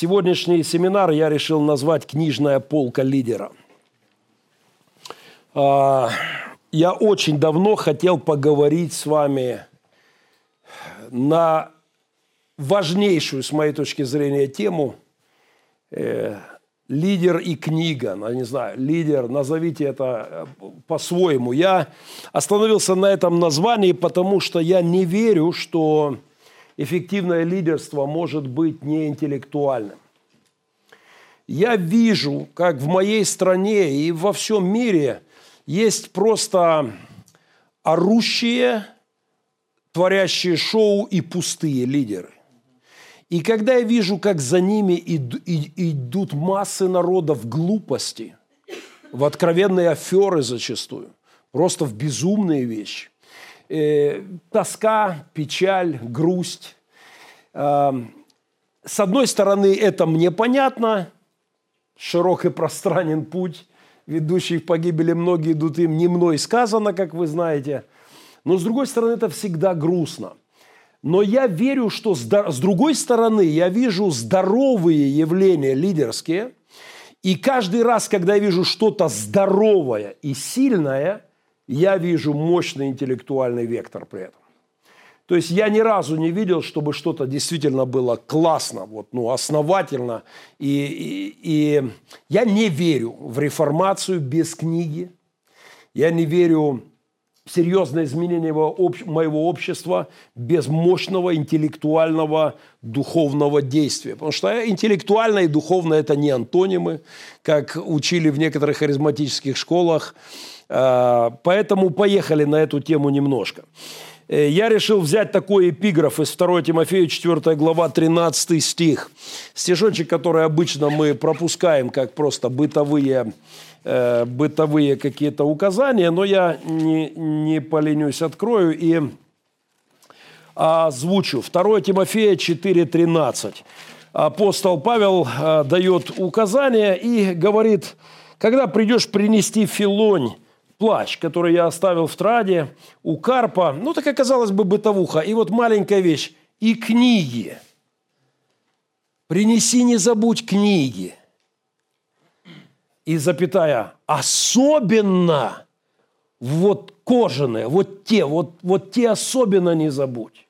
Сегодняшний семинар я решил назвать «Книжная полка лидера». А, я очень давно хотел поговорить с вами на важнейшую, с моей точки зрения, тему э, лидер и книга, ну, не знаю, лидер, назовите это э, по-своему. Я остановился на этом названии, потому что я не верю, что эффективное лидерство может быть неинтеллектуальным. Я вижу, как в моей стране и во всем мире есть просто орущие, творящие шоу и пустые лидеры. И когда я вижу, как за ними идут массы народа в глупости, в откровенные аферы зачастую, просто в безумные вещи, э, тоска, печаль, грусть. Э, с одной стороны, это мне понятно, широк и пространен путь, ведущий в погибели, многие идут им, не мной сказано, как вы знаете. Но с другой стороны, это всегда грустно. Но я верю, что с другой стороны, я вижу здоровые явления лидерские, и каждый раз, когда я вижу что-то здоровое и сильное, я вижу мощный интеллектуальный вектор при этом. То есть я ни разу не видел, чтобы что-то действительно было классно, вот, ну, основательно. И, и, и я не верю в реформацию без книги. Я не верю серьезное изменение моего общества без мощного интеллектуального духовного действия. Потому что интеллектуальное и духовное – это не антонимы, как учили в некоторых харизматических школах. А, поэтому поехали на эту тему немножко. Э, я решил взять такой эпиграф из 2 Тимофея 4 глава 13 стих. Стишочек, который обычно мы пропускаем как просто бытовые, э, бытовые какие-то указания, но я не, не поленюсь, открою и озвучу. 2 Тимофея 4.13. Апостол Павел э, дает указания и говорит, когда придешь принести филонь, плащ, который я оставил в траде у Карпа. Ну, так оказалось бы бытовуха. И вот маленькая вещь. И книги. Принеси, не забудь книги. И запятая, особенно вот кожаные, вот те, вот, вот те особенно не забудь.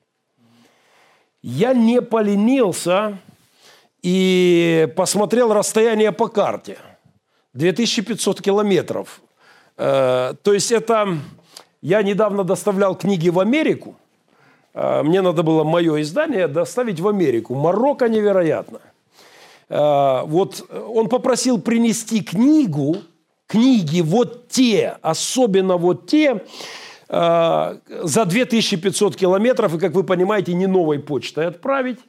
Я не поленился и посмотрел расстояние по карте. 2500 километров Э, то есть это... Я недавно доставлял книги в Америку. Э, мне надо было мое издание доставить в Америку. Марокко невероятно. Э, вот он попросил принести книгу, книги вот те, особенно вот те, за 2500 километров, и, как вы понимаете, не новой почтой отправить.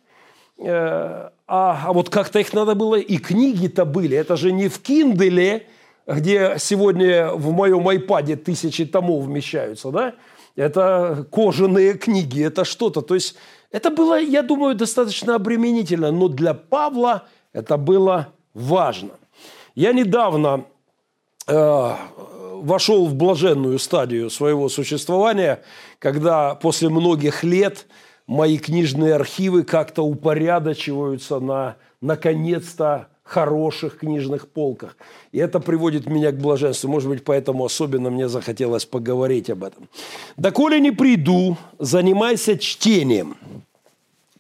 А, а вот как-то их надо было, и книги-то были. Это же не в Кинделе, где сегодня в моем айпаде тысячи томов вмещаются, да, это кожаные книги, это что-то. То есть это было, я думаю, достаточно обременительно, но для Павла это было важно. Я недавно э, вошел в блаженную стадию своего существования, когда после многих лет мои книжные архивы как-то упорядочиваются на, наконец-то, хороших книжных полках. И это приводит меня к блаженству. Может быть, поэтому особенно мне захотелось поговорить об этом. «Доколе не приду, занимайся чтением».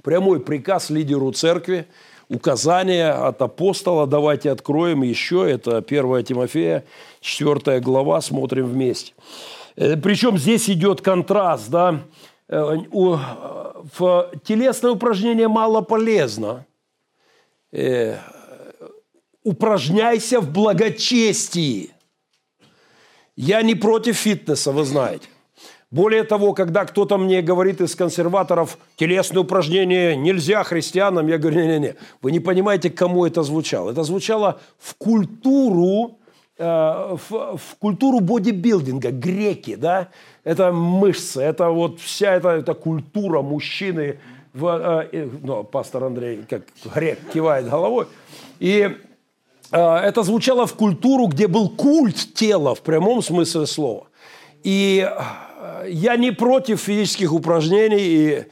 Прямой приказ лидеру церкви, указание от апостола. Давайте откроем еще. Это 1 Тимофея, 4 глава, смотрим вместе. Э, Причем здесь идет контраст, да, э, в телесное упражнение мало полезно э, упражняйся в благочестии. Я не против фитнеса, вы знаете. Более того, когда кто-то мне говорит из консерваторов, телесные упражнения нельзя христианам, я говорю, не-не-не, вы не понимаете, кому это звучало. Это звучало в культуру, э, в, в культуру бодибилдинга, греки, да, это мышцы, это вот вся эта, эта культура мужчины, в, э, ну, пастор Андрей, как грек, кивает головой. И это звучало в культуру, где был культ тела в прямом смысле слова. И я не против физических упражнений и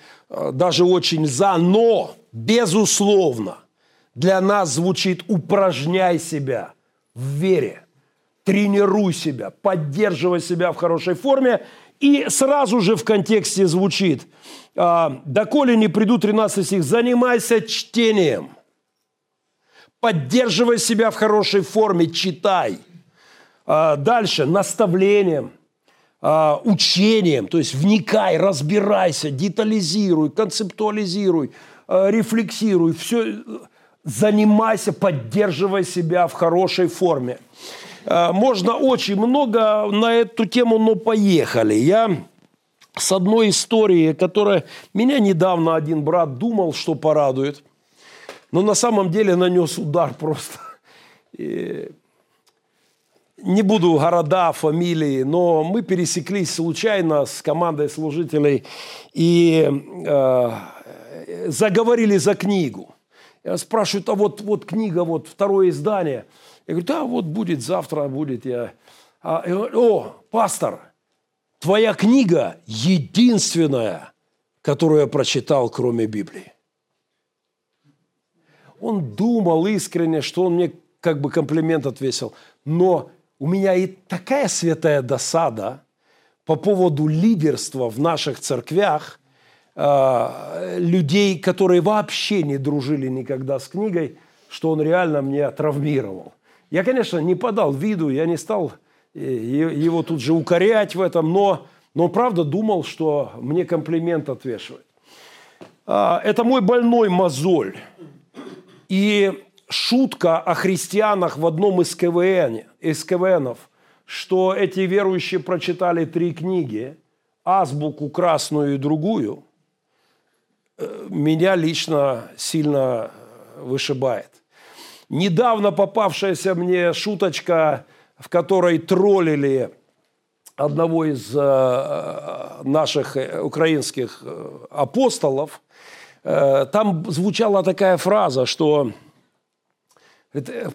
даже очень за, но, безусловно, для нас звучит «упражняй себя в вере» тренируй себя, поддерживай себя в хорошей форме. И сразу же в контексте звучит, а, доколе не придут 13 стих, занимайся чтением. Поддерживай себя в хорошей форме, читай. А, дальше, наставлением, а, учением, то есть вникай, разбирайся, детализируй, концептуализируй, рефлексируй, все, занимайся, поддерживай себя в хорошей форме. Э, можно очень много на эту тему, но поехали. Я с одной историей, которая меня недавно один брат думал, что порадует, но на самом деле нанес удар просто. И не буду города, фамилии, но мы пересеклись случайно с командой служителей и э, заговорили за книгу. Я спрашиваю, а вот, вот книга, вот второе издание – я говорю, да, вот будет завтра, будет я. А, я говорю, О, пастор, твоя книга единственная, которую я прочитал, кроме Библии. Он думал искренне, что он мне как бы комплимент отвесил. Но у меня и такая святая досада по поводу лидерства в наших церквях, э, людей, которые вообще не дружили никогда с книгой, что он реально меня травмировал. Я, конечно, не подал виду, я не стал э, его тут же укорять в этом, но, но правда думал, что мне комплимент отвешивает. А, это мой больной мозоль. И шутка о христианах в одном из КВН, из КВНов, что эти верующие прочитали три книги, азбуку красную и другую, э, меня лично сильно вышибает. Недавно попавшаяся мне шуточка, в которой троллили одного из э, наших э, украинских э, апостолов, там звучала такая фраза, что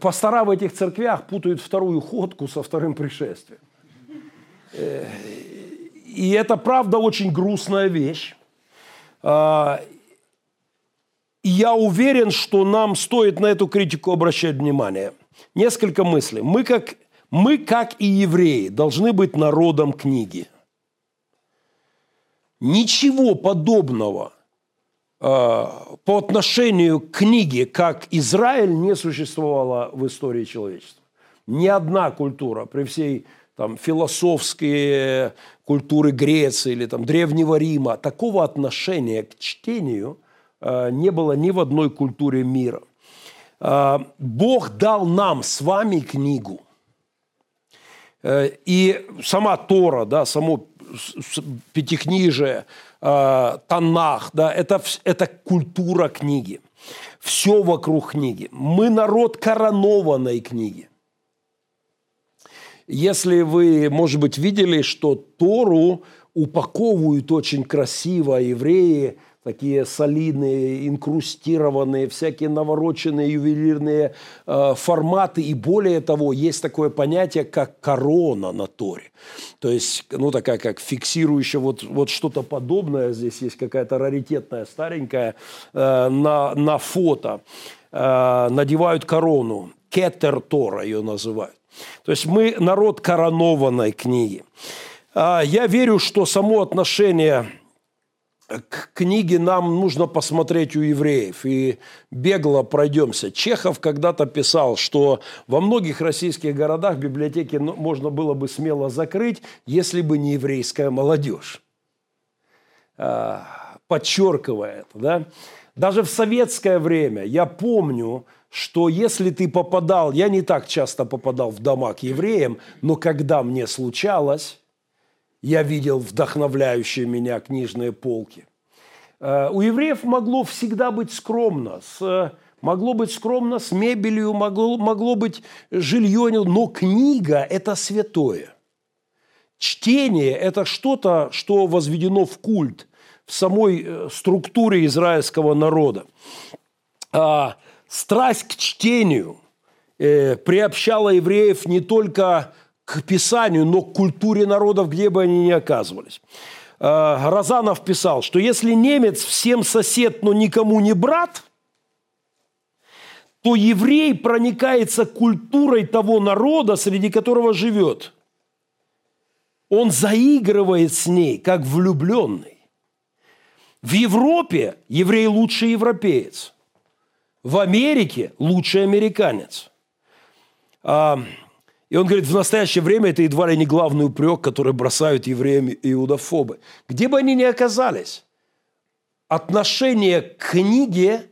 пастора в этих церквях путают вторую ходку со вторым пришествием. И это, правда, очень грустная вещь. А, и я уверен, что нам стоит на эту критику обращать внимание. Несколько мыслей. Мы как, мы, как и евреи, должны быть народом книги. Ничего подобного э, по отношению к книге, как Израиль, не существовало в истории человечества. Ни одна культура при всей там, философской культуры Греции или там, Древнего Рима такого отношения к чтению – Э, не было ни в одной культуре мира. Э, Бог дал нам с вами книгу. Э, и сама Тора, да, само Пятикнижие, Танах, да, это, это культура книги. Все вокруг книги. Мы народ коронованной книги. Если вы, может быть, видели, что Тору упаковывают очень красиво евреи – такие солидные, инкрустированные, всякие навороченные ювелирные э, форматы. И более того, есть такое понятие, как корона на Торе. То есть, ну, такая как фиксирующая вот, вот что-то подобное. Здесь есть какая-то раритетная, старенькая э, на, на фото. Э, надевают корону. Кетер Тора ее называют. То есть мы народ коронованной книги. Э, я верю, что само отношение к книге нам нужно посмотреть у евреев. И бегло пройдемся. Чехов когда-то писал, что во многих российских городах библиотеки можно было бы смело закрыть, если бы не еврейская молодежь. А, подчеркивая это. Да? Даже в советское время я помню, что если ты попадал, я не так часто попадал в дома к евреям, но когда мне случалось, я видел вдохновляющие меня книжные полки. Э, у евреев могло всегда быть скромно, с, могло быть скромно с мебелью, могло, могло быть жилье, но книга – это святое. Чтение – это что-то, что возведено в культ, в самой э, структуре израильского народа. А страсть к чтению – э, приобщала евреев не только к Писанию, но к культуре народов, где бы они ни оказывались. Э, Розанов писал, что если немец всем сосед, но никому не брат, то еврей проникается культурой того народа, среди которого живет. Он заигрывает с ней, как влюбленный. В Европе еврей лучший европеец. В Америке лучший американец. И он говорит, в настоящее время это едва ли не главный упрек, который бросают евреям и иудофобы. Где бы они ни оказались, отношение к книге,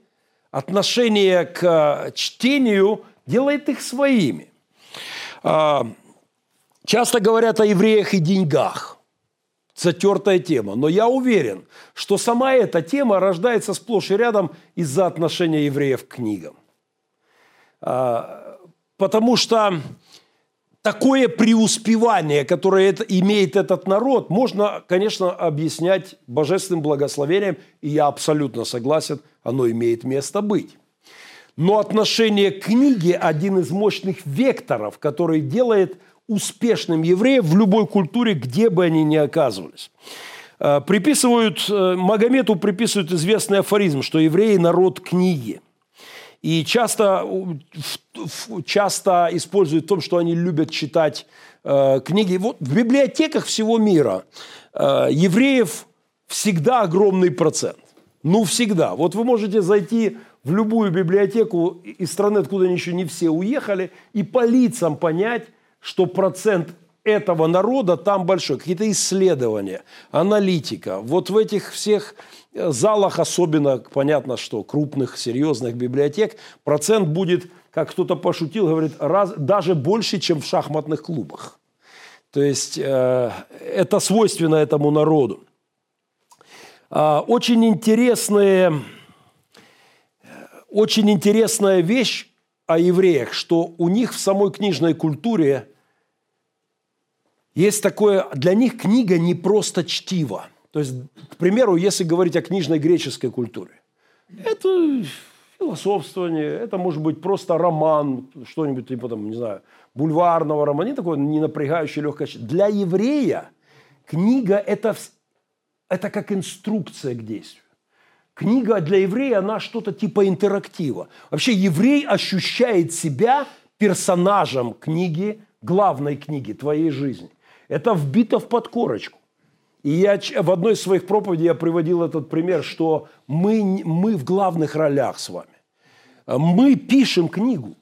отношение к чтению делает их своими. А, часто говорят о евреях и деньгах затертая тема. Но я уверен, что сама эта тема рождается сплошь и рядом из-за отношения евреев к книгам. А, потому что такое преуспевание, которое это, имеет этот народ, можно, конечно, объяснять божественным благословением, и я абсолютно согласен, оно имеет место быть. Но отношение к книге – один из мощных векторов, который делает – успешным евреев в любой культуре, где бы они ни оказывались. Э, приписывают, э, Магомету приписывают известный афоризм, что евреи – народ книги. И часто, часто используют в том, что они любят читать э, книги. Вот в библиотеках всего мира евреев всегда огромный процент. Ну, всегда. Вот вы можете зайти в любую библиотеку из страны, откуда они еще не все уехали, и по лицам понять, что процент этого народа там большой. Какие-то исследования, аналитика. Вот в этих всех э, залах, особенно, понятно, что крупных, серьезных библиотек, процент будет, как кто-то пошутил, говорит, раз, даже больше, чем в шахматных клубах. То есть э, это свойственно этому народу. Э, очень интересные, очень интересная вещь о евреях, что у них в самой книжной культуре есть такое, для них книга не просто чтиво. То есть, к примеру, если говорить о книжной греческой культуре, это философствование, это может быть просто роман, что-нибудь типа, там, не знаю, бульварного романа, не такое не напрягающее, легкое. Для еврея книга это, – это как инструкция к действию. Книга для еврея, она что-то типа интерактива. Вообще еврей ощущает себя персонажем книги, главной книги твоей жизни. Это вбито в подкорочку. И я в одной из своих проповедей я приводил этот пример, что мы, мы в главных ролях с вами. Мы пишем книгу.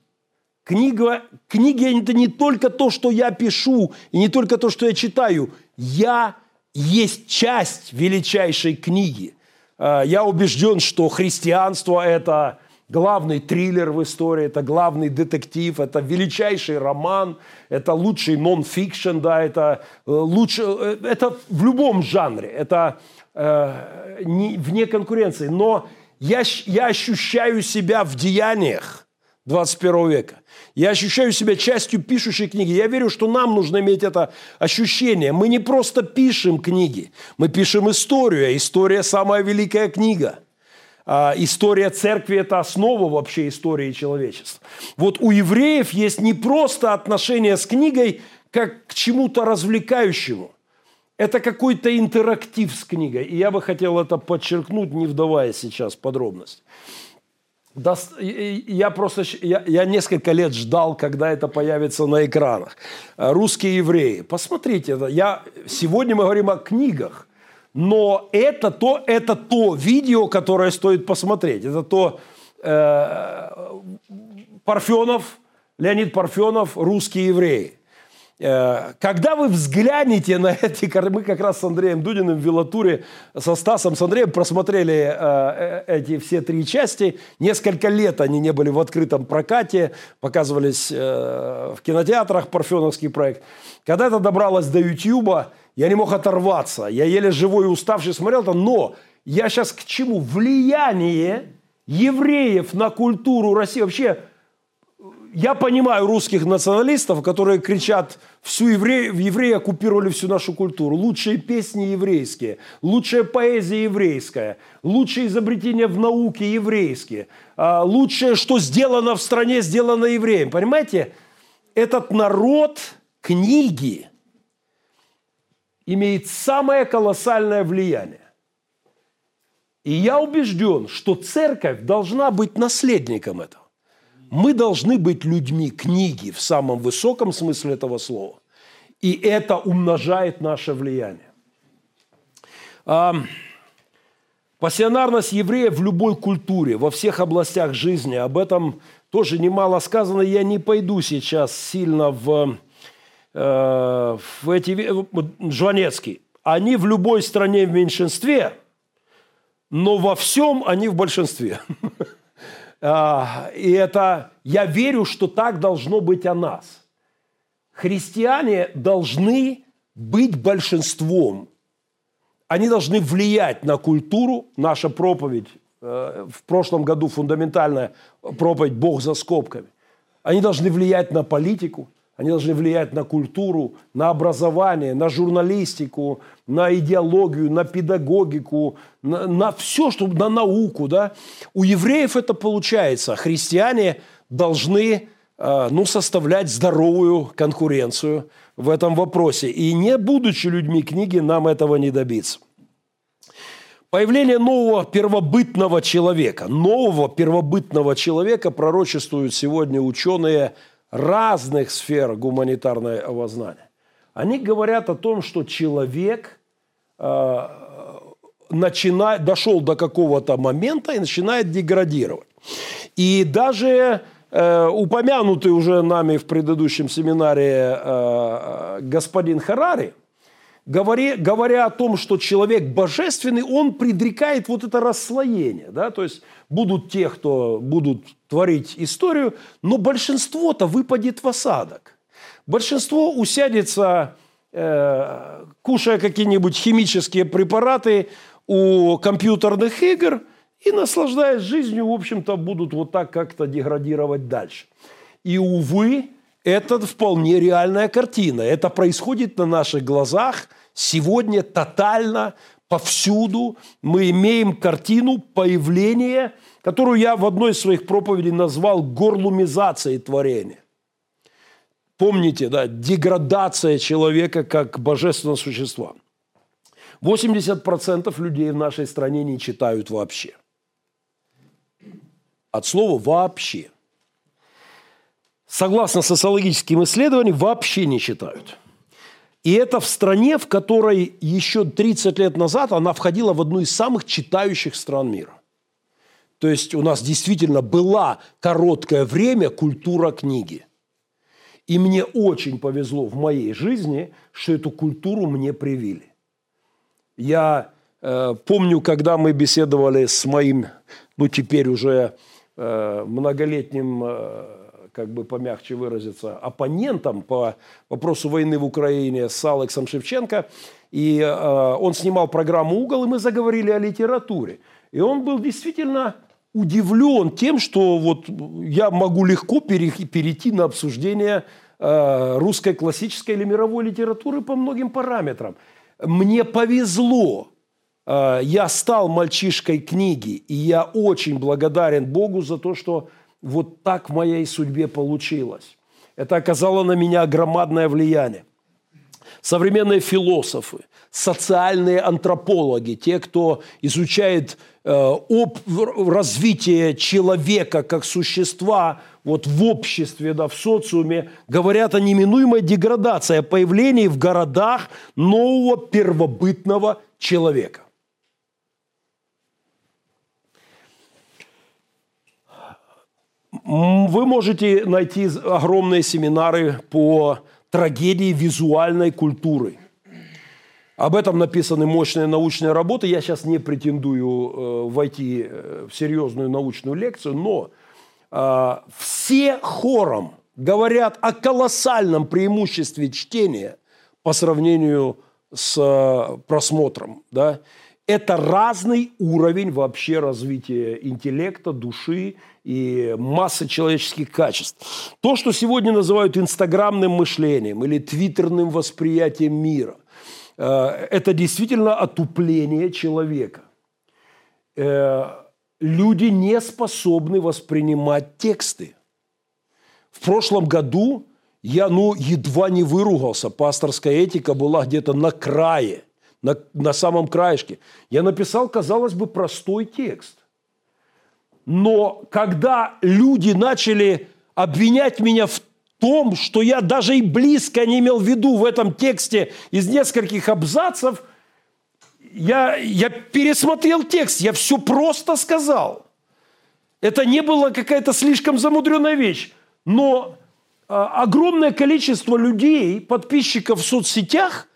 Книга, книги – это не только то, что я пишу, и не только то, что я читаю. Я есть часть величайшей книги. А, я убежден, что христианство – это главный триллер в истории, это главный детектив, это величайший роман, это лучший нон-фикшн, да, это, э, лучше, э, это в любом жанре, это э, не, вне конкуренции. Но я, я ощущаю себя в деяниях 21 века. Я ощущаю себя частью пишущей книги. Я верю, что нам нужно иметь это ощущение. Мы не просто пишем книги, мы пишем историю, а история – самая великая книга – история церкви – это основа вообще истории человечества. Вот у евреев есть не просто отношение с книгой как к чему-то развлекающему. Это какой-то интерактив с книгой. И я бы хотел это подчеркнуть, не вдаваясь сейчас в подробности. Я просто я несколько лет ждал, когда это появится на экранах. Русские евреи. Посмотрите, я, сегодня мы говорим о книгах. Но это то, это то видео, которое стоит посмотреть. Это то э, Парфенов, Леонид Парфенов, русские евреи. Э, когда вы взглянете на эти, мы как раз с Андреем Дудиным в Вилатуре, со Стасом, с Андреем просмотрели э, э, эти все три части. Несколько лет они не были в открытом прокате, показывались в кинотеатрах, парфеновский проект. Когда это добралось до Ютьюба, я не мог оторваться. Я еле живой и уставший смотрел это. Но я сейчас к чему? Влияние евреев на культуру России. Вообще, я понимаю русских националистов, которые кричат, всю евреи, евреи оккупировали всю нашу культуру. Лучшие песни еврейские, лучшая поэзия еврейская, лучшие изобретения в науке еврейские, а, лучшее, что сделано в стране, сделано евреем. Понимаете, этот народ книги имеет самое колоссальное влияние. И я убежден, что церковь должна быть наследником этого. Мы должны быть людьми книги в самом высоком смысле этого слова. И это умножает наше влияние. Пассионарность еврея в любой культуре, во всех областях жизни, об этом тоже немало сказано. Я не пойду сейчас сильно в, э, в эти... Жванецкий. Они в любой стране в меньшинстве, но во всем они в большинстве. А, и это, я верю, что так должно быть о нас. Христиане должны быть большинством. Они должны влиять на культуру. Наша проповедь э, в прошлом году фундаментальная проповедь «Бог за скобками». Они должны влиять на политику, они должны влиять на культуру, на образование, на журналистику, на идеологию, на педагогику, на, на все, что, на науку. Да? У евреев это получается. Христиане должны э, ну, составлять здоровую конкуренцию в этом вопросе. И не будучи людьми книги, нам этого не добиться. Появление нового первобытного человека, нового первобытного человека пророчествуют сегодня ученые – разных сфер гуманитарного знания. Они говорят о том, что человек э, начинает, дошел до какого-то момента и начинает деградировать. И даже э, упомянутый уже нами в предыдущем семинаре э, господин Харари, говоря, говоря о том, что человек божественный, он предрекает вот это расслоение. Да? То есть будут те, кто будут творить историю, но большинство-то выпадет в осадок. Большинство усядется, э, кушая какие-нибудь химические препараты у компьютерных игр и, наслаждаясь жизнью, в общем-то, будут вот так как-то деградировать дальше. И, увы, это вполне реальная картина. Это происходит на наших глазах сегодня тотально, повсюду. Мы имеем картину появления – которую я в одной из своих проповедей назвал горлумизацией творения. Помните, да, деградация человека как божественного существа. 80% людей в нашей стране не читают вообще. От слова «вообще». Согласно социологическим исследованиям, вообще не читают. И это в стране, в которой еще 30 лет назад она входила в одну из самых читающих стран мира. То есть у нас действительно была короткое время культура книги. И мне очень повезло в моей жизни, что эту культуру мне привили. Я э, помню, когда мы беседовали с моим, ну теперь уже э, многолетним, э, как бы помягче выразиться, оппонентом по вопросу войны в Украине с Алексом Шевченко. И э, он снимал программу «Угол», и мы заговорили о литературе. И он был действительно удивлен тем, что вот я могу легко перейти на обсуждение э, русской классической или мировой литературы по многим параметрам. Мне повезло. Э, я стал мальчишкой книги, и я очень благодарен Богу за то, что вот так в моей судьбе получилось. Это оказало на меня громадное влияние. Современные философы, социальные антропологи, те, кто изучает э, об развитие человека как существа вот в обществе, да, в социуме, говорят о неминуемой деградации, о появлении в городах нового первобытного человека. Вы можете найти огромные семинары по трагедии визуальной культуры – об этом написаны мощные научные работы. Я сейчас не претендую э, войти э, в серьезную научную лекцию, но э, все хором говорят о колоссальном преимуществе чтения по сравнению с просмотром. Да? это разный уровень вообще развития интеллекта, души и массы человеческих качеств. То, что сегодня называют инстаграмным мышлением или твиттерным восприятием мира, э, это действительно отупление человека. Э, люди не способны воспринимать тексты. В прошлом году я, ну, едва не выругался. Пасторская этика была где-то на крае, на, на самом краешке. Я написал, казалось бы, простой текст. Но когда люди начали обвинять меня в том, что я даже и близко не имел в виду в этом тексте из нескольких абзацев, я, я пересмотрел текст, я все просто сказал. Это не было какая-то слишком замудренная вещь. Но а, огромное количество людей, подписчиков в соцсетях,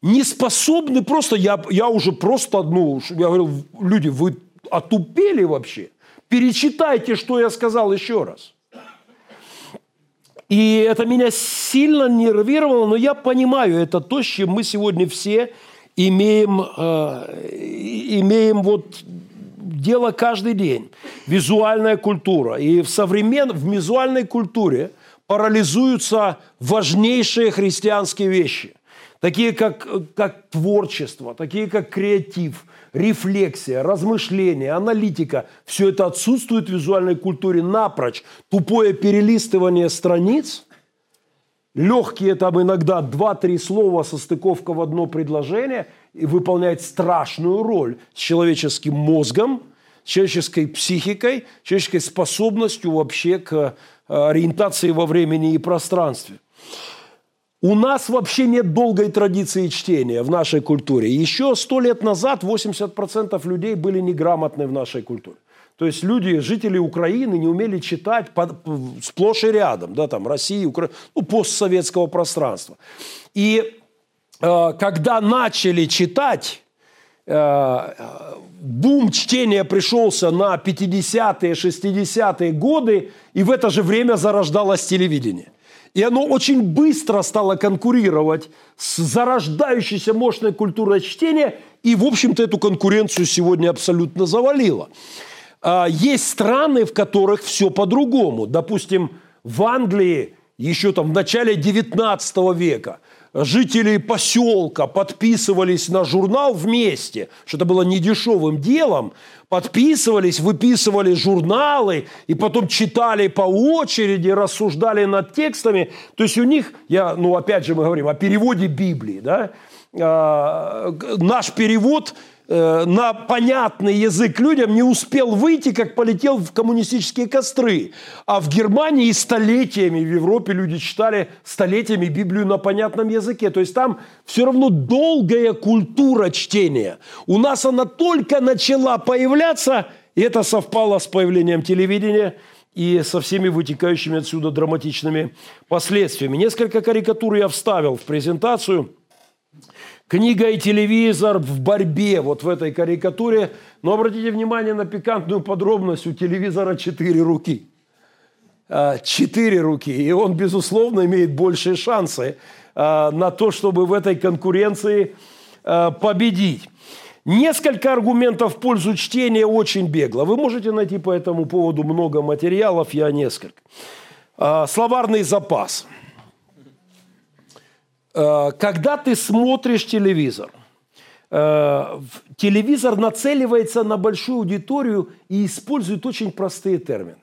не способны просто, я, я уже просто, ну, я говорил, люди, вы отупели вообще. Перечитайте, что я сказал еще раз. И это меня сильно нервировало, но я понимаю, это то, с чем мы сегодня все имеем, э, имеем вот дело каждый день. Визуальная культура. И в современной, в визуальной культуре – парализуются важнейшие христианские вещи, такие как, как творчество, такие как креатив, рефлексия, размышление, аналитика. Все это отсутствует в визуальной культуре напрочь. Тупое перелистывание страниц, легкие там иногда два-три слова, состыковка в одно предложение и выполняет страшную роль с человеческим мозгом, с человеческой психикой, человеческой способностью вообще к Э, ориентации во времени и пространстве. У нас вообще нет долгой традиции чтения в нашей культуре. Еще сто лет назад 80% людей были неграмотны в нашей культуре. То есть люди, жители Украины не умели читать под, сплошь и рядом, да, там России, Укра... ну, постсоветского пространства. И э, когда начали читать, э, бум чтения пришелся на 50-е, 60-е годы, и в это же время зарождалось телевидение. И оно очень быстро стало конкурировать с зарождающейся мощной культурой чтения, и, в общем-то, эту конкуренцию сегодня абсолютно завалило. А, есть страны, в которых все по-другому. Допустим, в Англии еще там в начале 19 века – жители поселка подписывались на журнал вместе, что это было недешевым делом, подписывались, выписывали журналы и потом читали по очереди, рассуждали над текстами. То есть у них, я, ну опять же мы говорим о переводе Библии, да, а, наш перевод – на понятный язык людям не успел выйти, как полетел в коммунистические костры. А в Германии столетиями, в Европе люди читали столетиями Библию на понятном языке. То есть там все равно долгая культура чтения. У нас она только начала появляться, и это совпало с появлением телевидения и со всеми вытекающими отсюда драматичными последствиями. Несколько карикатур я вставил в презентацию – Книга и телевизор в борьбе вот в этой карикатуре. Но обратите внимание на пикантную подробность. У телевизора четыре руки. А, четыре руки. И он, безусловно, имеет большие шансы а, на то, чтобы в этой конкуренции а, победить. Несколько аргументов в пользу чтения очень бегло. Вы можете найти по этому поводу много материалов, я несколько. Словарный запас – когда ты смотришь телевизор, э, телевизор нацеливается на большую аудиторию и использует очень простые термины.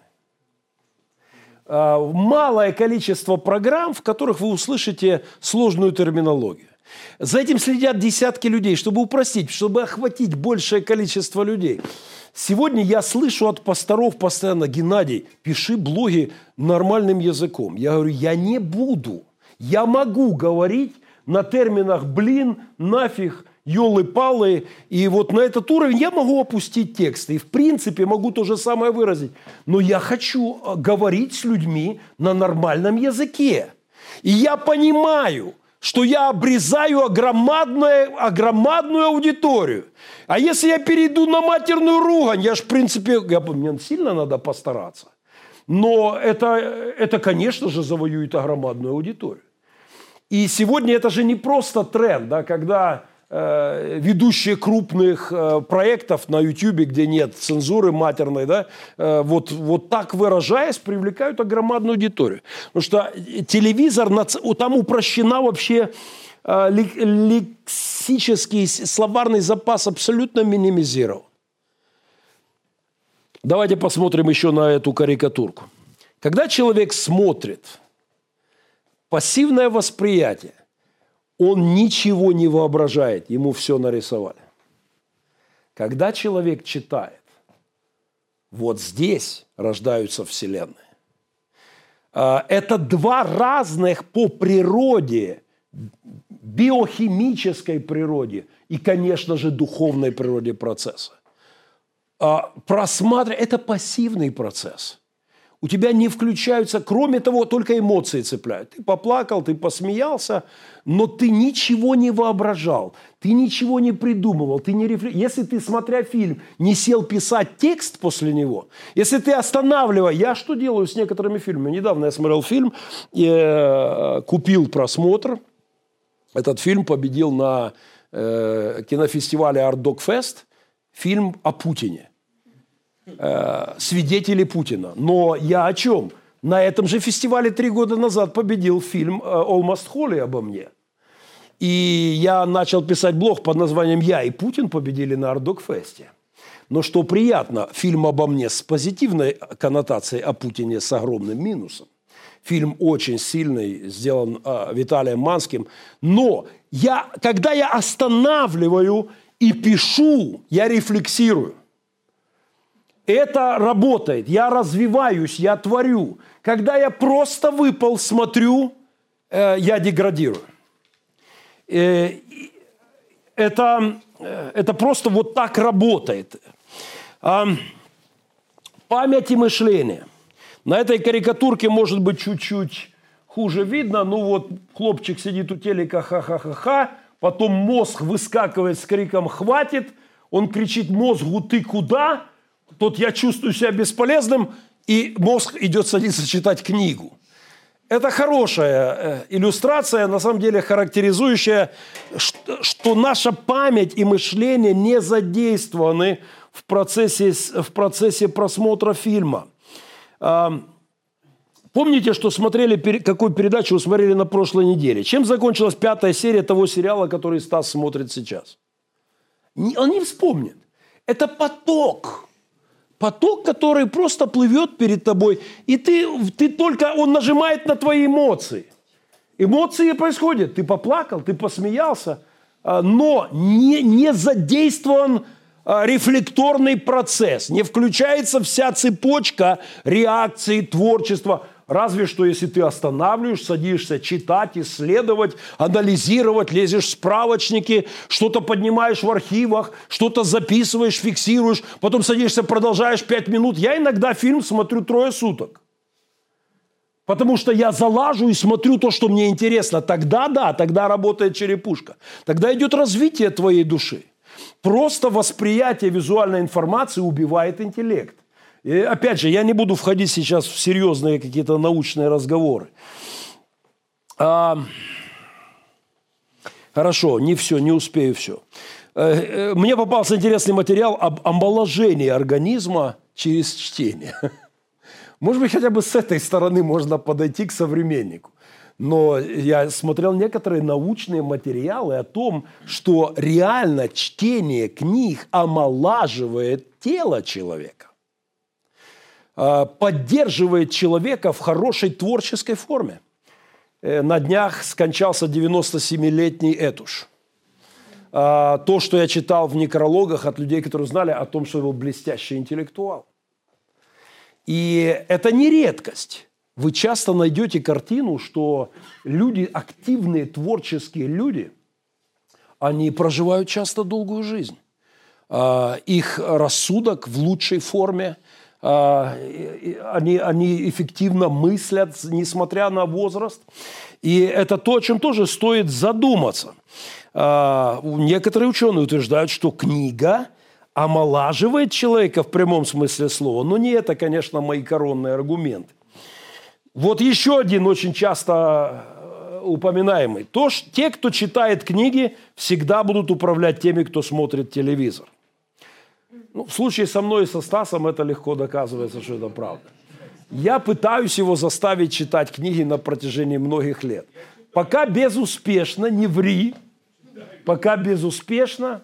Э, малое количество программ, в которых вы услышите сложную терминологию. За этим следят десятки людей, чтобы упростить, чтобы охватить большее количество людей. Сегодня я слышу от пасторов постоянно, Геннадий, пиши блоги нормальным языком. Я говорю, я не буду – я могу говорить на терминах «блин», «нафиг», елы-палы, и вот на этот уровень я могу опустить текст, и в принципе могу то же самое выразить. Но я хочу э, говорить с людьми на нормальном языке. И я понимаю, что я обрезаю огромадную, огромадную аудиторию. А если я перейду на матерную ругань, я же, в принципе, я, мне сильно надо постараться. Но это, это, конечно же, завоюет огромадную аудиторию. И сегодня это же не просто тренд, да, когда э, ведущие крупных э, проектов на YouTube, где нет цензуры матерной, да, э, вот, вот так выражаясь, привлекают огромную аудиторию. Потому что телевизор, там упрощена вообще э, лексический словарный запас абсолютно минимизирован. Давайте посмотрим еще на эту карикатурку. Когда человек смотрит, пассивное восприятие, он ничего не воображает, ему все нарисовали. Когда человек читает, вот здесь рождаются вселенные. А, это два разных по природе, биохимической природе и, конечно же, духовной природе процесса. А, Просматривать – это пассивный процесс – у тебя не включаются, кроме того, только эмоции цепляют. Ты поплакал, ты посмеялся, но ты ничего не воображал, ты ничего не придумывал, ты не рефлек... Если ты, смотря фильм, не сел писать текст после него, если ты останавливая, я что делаю с некоторыми фильмами? Недавно я смотрел фильм, э, купил просмотр, этот фильм победил на э, кинофестивале Art Dog Fest, фильм о Путине э, свидетели Путина. Но я о чем? На этом же фестивале три года назад победил фильм э, «Almost Holy» обо мне. И я начал писать блог под названием «Я и Путин победили на Ардокфесте». Но что приятно, фильм обо мне с позитивной коннотацией о Путине с огромным минусом. Фильм очень сильный, сделан э, Виталием Манским. Но я, когда я останавливаю и пишу, я рефлексирую. Это работает. Я развиваюсь, я творю. Когда я просто выпал, смотрю, э, я деградирую. Э, это, э, это просто вот так работает. Память и мышление. На этой карикатурке может быть чуть-чуть хуже видно. Ну вот хлопчик сидит у телека ха-ха-ха-ха, потом мозг выскакивает с криком «хватит», он кричит мозгу «ты куда?», тут я чувствую себя бесполезным, и мозг идет садиться читать книгу. Это хорошая э, иллюстрация, на самом деле характеризующая, что наша память и мышление не задействованы в процессе, в процессе просмотра фильма. Помните, что смотрели, какую передачу вы смотрели на прошлой неделе? Чем закончилась пятая серия того сериала, который Стас смотрит сейчас? Он не вспомнит. Это поток поток, который просто плывет перед тобой, и ты, ты только, он нажимает на твои эмоции. Эмоции происходят. Ты поплакал, ты посмеялся, а, но не, не задействован а, рефлекторный процесс, не включается вся цепочка реакции, творчества. Разве что, если ты останавливаешь, садишься читать, исследовать, анализировать, лезешь в справочники, что-то поднимаешь в архивах, что-то записываешь, фиксируешь, потом садишься, продолжаешь пять минут. Я иногда фильм смотрю трое суток. Потому что я залажу и смотрю то, что мне интересно. Тогда да, тогда работает черепушка. Тогда идет развитие твоей души. Просто восприятие визуальной информации убивает интеллект. И опять же, я не буду входить сейчас в серьезные какие-то научные разговоры. А, хорошо, не все, не успею все. Э, э, мне попался интересный материал об омоложении организма через чтение. Может быть, хотя бы с этой стороны можно подойти к современнику. Но я смотрел некоторые научные материалы о том, что реально чтение книг омолаживает тело человека. А, поддерживает человека в хорошей творческой форме. Э, на днях скончался 97-летний Этуш. А, то, что я читал в некрологах от людей, которые знали о том, что он был блестящий интеллектуал. И это не редкость. Вы часто найдете картину, что люди, активные творческие люди, они проживают часто долгую жизнь. А, их рассудок в лучшей форме – они, они эффективно мыслят, несмотря на возраст. И это то, о чем тоже стоит задуматься. А, некоторые ученые утверждают, что книга омолаживает человека в прямом смысле слова. Но не это, конечно, мои коронные аргументы. Вот еще один очень часто упоминаемый. То, что те, кто читает книги, всегда будут управлять теми, кто смотрит телевизор. Ну, в случае со мной и со Стасом это легко доказывается, что это правда. Я пытаюсь его заставить читать книги на протяжении многих лет. Пока безуспешно, не ври, пока безуспешно,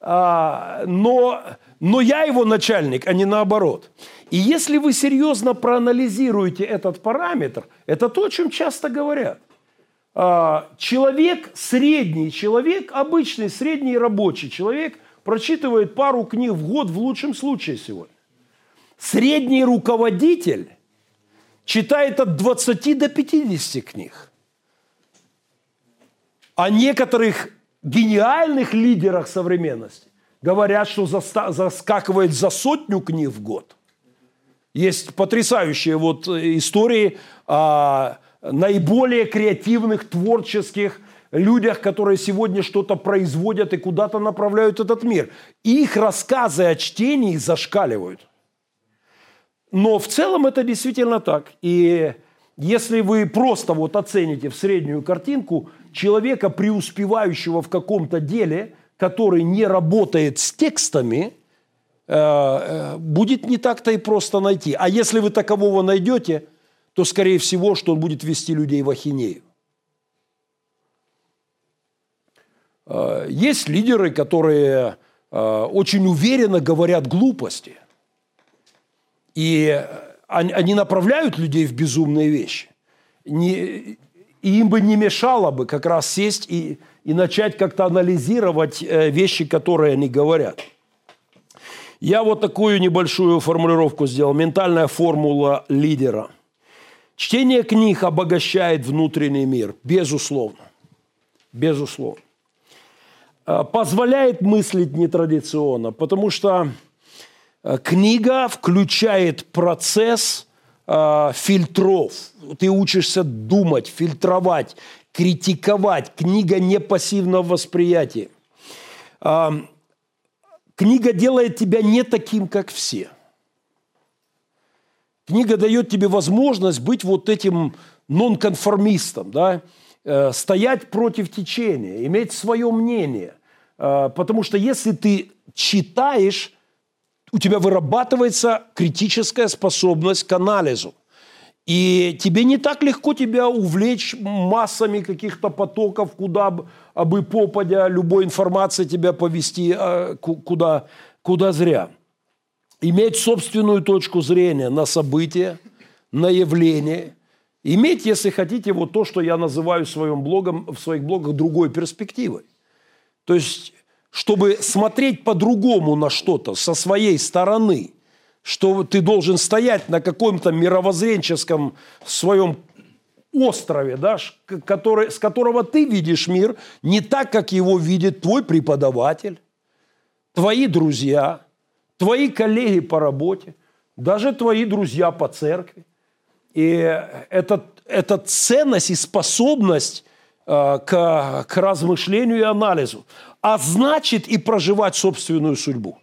а, но, но я его начальник, а не наоборот. И если вы серьезно проанализируете этот параметр, это то, о чем часто говорят. А, человек, средний человек, обычный средний рабочий человек прочитывает пару книг в год в лучшем случае сегодня. Средний руководитель читает от 20 до 50 книг. О некоторых гениальных лидерах современности говорят, что заскакивает за сотню книг в год. Есть потрясающие вот истории о наиболее креативных, творческих людях, которые сегодня что-то производят и куда-то направляют этот мир. их рассказы о чтении зашкаливают. Но в целом это действительно так. И если вы просто вот оцените в среднюю картинку человека, преуспевающего в каком-то деле, который не работает с текстами, э, э, будет не так-то и просто найти. А если вы такового найдете, то, скорее всего, что он будет вести людей в ахинею. Э, есть лидеры, которые очень уверенно говорят глупости. И они направляют людей в безумные вещи. И им бы не мешало бы как раз сесть и, и начать как-то анализировать э, вещи, которые они говорят. Я вот такую небольшую формулировку сделал. Ментальная формула лидера. Чтение книг обогащает внутренний мир, безусловно. Безусловно. Э, позволяет мыслить нетрадиционно, потому что Э, книга включает процесс э, фильтров. Ты учишься думать, фильтровать, критиковать. Книга не пассивного восприятия. Э, книга делает тебя не таким, как все. Книга дает тебе возможность быть вот этим нонконформистом, да? Э, стоять против течения, иметь свое мнение. Э, потому что если ты читаешь, у тебя вырабатывается критическая способность к анализу. И тебе не так легко тебя увлечь массами каких-то потоков, куда бы, бы попадя, любой информации тебя повести а, куда, куда зря. Иметь собственную точку зрения на события, на явления. Иметь, если хотите, вот то, что я называю в, своем блогом, в своих блогах другой перспективой. То есть чтобы смотреть по-другому на что-то со своей стороны, что ты должен стоять на каком-то мировоззренческом своем острове, да, который, с которого ты видишь мир не так, как его видит твой преподаватель, твои друзья, твои коллеги по работе, даже твои друзья по церкви. И это, это ценность и способность э, к, к размышлению и анализу а значит и проживать собственную судьбу.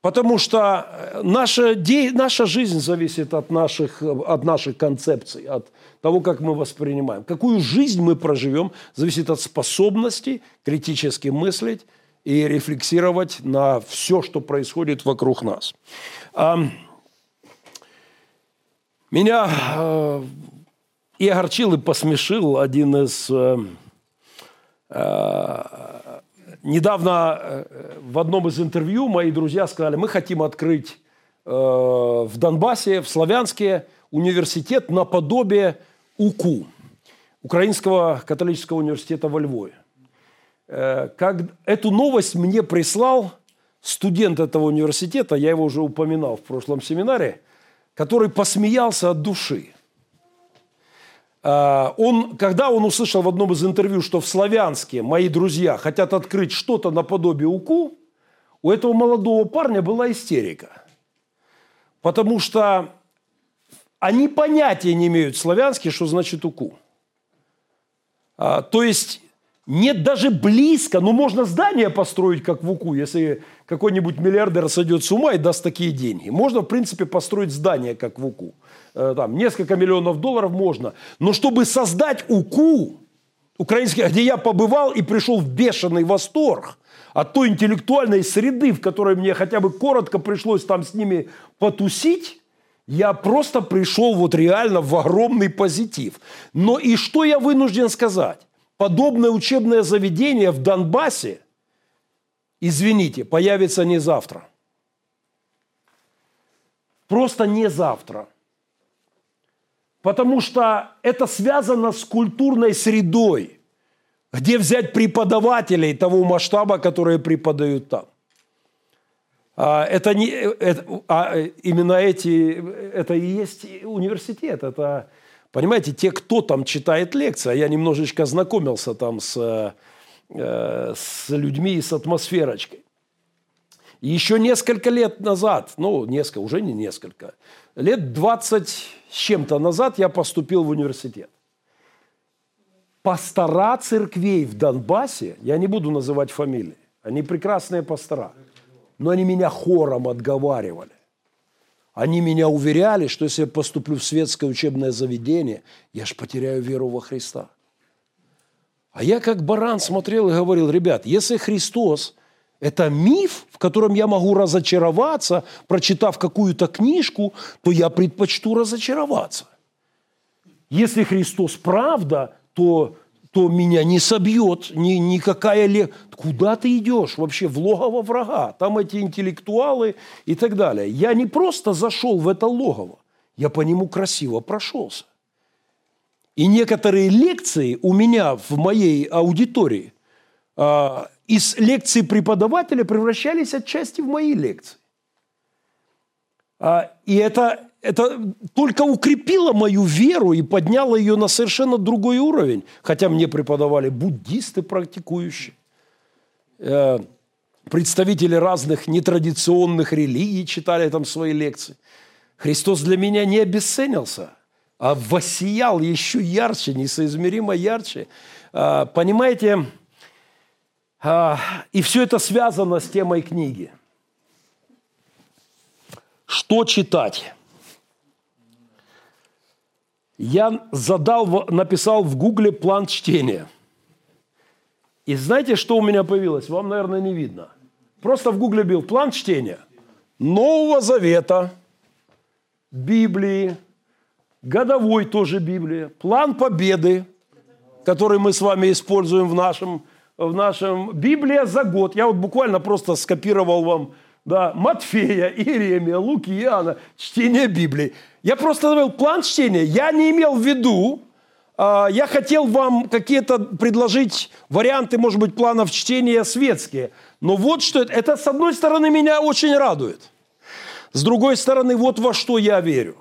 Потому что э, наша, де, наша жизнь зависит от наших, от наших концепций, от того, как мы воспринимаем. Какую жизнь мы проживем, зависит от способности критически мыслить и рефлексировать на все, что происходит вокруг нас. Меня э, и огорчил, и посмешил один из э, Э, недавно э, в одном из интервью мои друзья сказали, мы хотим открыть э, в Донбассе, в Славянске университет наподобие УКУ, Украинского католического университета во Львове. Как эту новость мне прислал студент этого университета, я его уже упоминал в прошлом семинаре, который посмеялся от души. А, он, когда он услышал в одном из интервью, что в Славянске мои друзья хотят открыть что-то наподобие УКУ, у этого молодого парня была истерика. Потому что они понятия не имеют славянский, что значит УКУ. А, то есть нет даже близко, ну можно здание построить, как в УКУ, если какой-нибудь миллиардер сойдет с ума и даст такие деньги. Можно, в принципе, построить здание, как в УКУ. Э, там, несколько миллионов долларов можно. Но чтобы создать УКУ, украинский, где я побывал и пришел в бешеный восторг от той интеллектуальной среды, в которой мне хотя бы коротко пришлось там с ними потусить, я просто пришел вот реально в огромный позитив. Но и что я вынужден сказать? подобное учебное заведение в Донбассе, извините, появится не завтра. Просто не завтра. Потому что это связано с культурной средой, где взять преподавателей того масштаба, которые преподают там. А, это не, это, а именно эти, это и есть университет, это Понимаете, те, кто там читает лекции, а я немножечко знакомился там с, э, с людьми и с атмосферочкой. Еще несколько лет назад, ну, несколько, уже не несколько, лет 20 с чем-то назад я поступил в университет. Пастора церквей в Донбассе, я не буду называть фамилии, они прекрасные пастора, но они меня хором отговаривали. Они меня уверяли, что если я поступлю в светское учебное заведение, я ж потеряю веру во Христа. А я как баран смотрел и говорил, ребят, если Христос – это миф, в котором я могу разочароваться, прочитав какую-то книжку, то я предпочту разочароваться. Если Христос правда, то то меня не собьет ни, никакая ли... Куда ты идешь вообще? В логово врага. Там эти интеллектуалы и так далее. Я не просто зашел в это логово. Я по нему красиво прошелся. И некоторые лекции у меня в моей аудитории а, из лекций преподавателя превращались отчасти в мои лекции. А, и это это только укрепило мою веру и подняло ее на совершенно другой уровень. Хотя мне преподавали буддисты практикующие, э, представители разных нетрадиционных религий читали там свои лекции. Христос для меня не обесценился, воссиял еще ярче, несоизмеримо ярче. А, понимаете, а, и все это связано с темой книги. Что читать? я задал, написал в Гугле план чтения. И знаете, что у меня появилось? Вам, наверное, не видно. Просто в Гугле бил план чтения Нового Завета, Библии, годовой тоже Библия, план победы, который мы с вами используем в нашем, в нашем Библия за год. Я вот буквально просто скопировал вам да, Матфея, Иеремия, Луки, Иоанна, чтение Библии. Я просто говорил план чтения. Я не имел в виду, э, я хотел вам какие-то предложить варианты, может быть, планов чтения светские. Но вот что это, это, с одной стороны, меня очень радует. С другой стороны, вот во что я верю.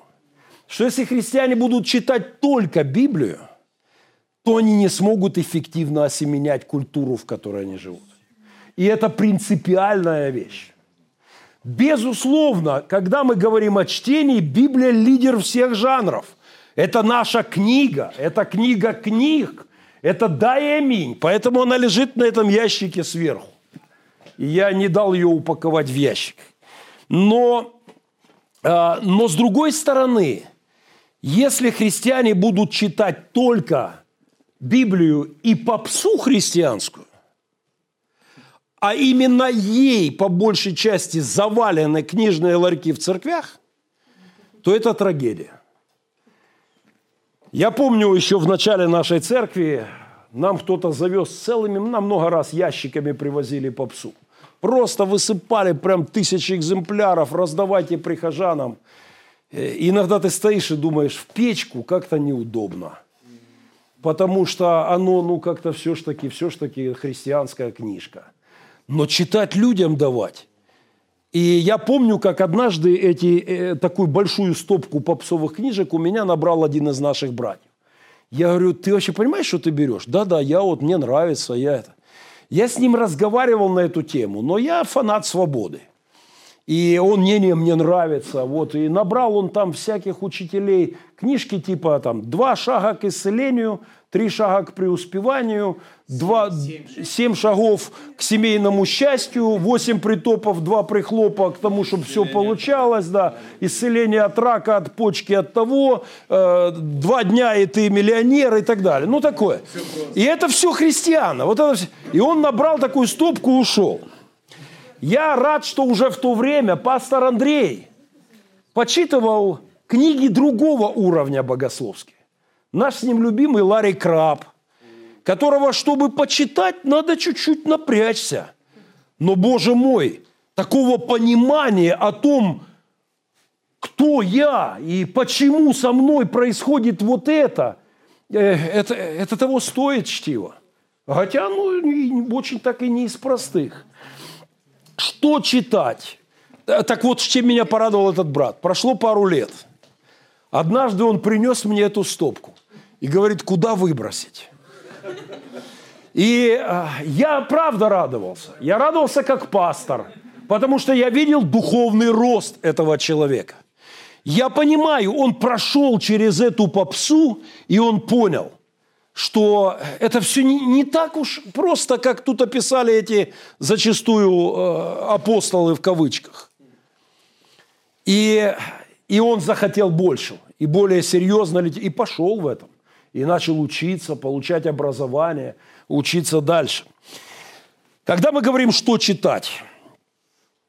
Что если христиане будут читать только Библию, то они не смогут эффективно осеменять культуру, в которой они живут. И это принципиальная вещь. Безусловно, когда мы говорим о чтении, Библия – лидер всех жанров. Это наша книга, это книга книг, это «да» «аминь». Поэтому она лежит на этом ящике сверху. И я не дал ее упаковать в ящик. Но, а, но с другой стороны, если христиане будут читать только Библию и попсу христианскую, а именно ей по большей части завалены книжные ларьки в церквях, то это трагедия. Я помню еще в начале нашей церкви нам кто-то завез целыми, нам много раз ящиками привозили попсу. Просто высыпали прям тысячи экземпляров, раздавайте прихожанам. Э, иногда ты стоишь и думаешь, в печку как-то неудобно. Потому что оно, ну, как-то все ж таки, все ж таки христианская книжка но читать людям давать. И я помню, как однажды эти, э, такую большую стопку попсовых книжек у меня набрал один из наших братьев. Я говорю, ты вообще понимаешь, что ты берешь? Да-да, я вот, мне нравится, я это. Я с ним разговаривал на эту тему, но я фанат свободы. И он, не, не, мне нравится. Вот, и набрал он там всяких учителей книжки типа там «Два шага к исцелению», «Три шага к преуспеванию», два, «Семь шагов к семейному счастью», «Восемь притопов, два прихлопа к тому, чтобы все получалось», да, «Исцеление от рака, от почки, от того», э, «Два дня, и ты миллионер» и так далее. Ну, такое. И это все христиана. Вот это, и он набрал такую стопку и ушел. Я рад, что уже в то время пастор Андрей почитывал книги другого уровня богословских. Наш с ним любимый Ларри Краб, которого, чтобы почитать, надо чуть-чуть напрячься. Но, Боже мой, такого понимания о том, кто я и почему со мной происходит вот это, э, это, это того стоит чтиво. Хотя, ну, очень так и не из простых. Что читать? Э, так вот, чем меня порадовал этот брат. Прошло пару лет. Однажды он принес мне эту стопку и говорит, куда выбросить. И э, я правда радовался. Я радовался как пастор, потому что я видел духовный рост этого человека. Я понимаю, он прошел через эту попсу, и он понял – что это все не, не так уж просто, как тут описали эти зачастую э, апостолы в кавычках. И, и он захотел большего, и более серьезно, и пошел в этом. И начал учиться, получать образование, учиться дальше. Когда мы говорим, что читать,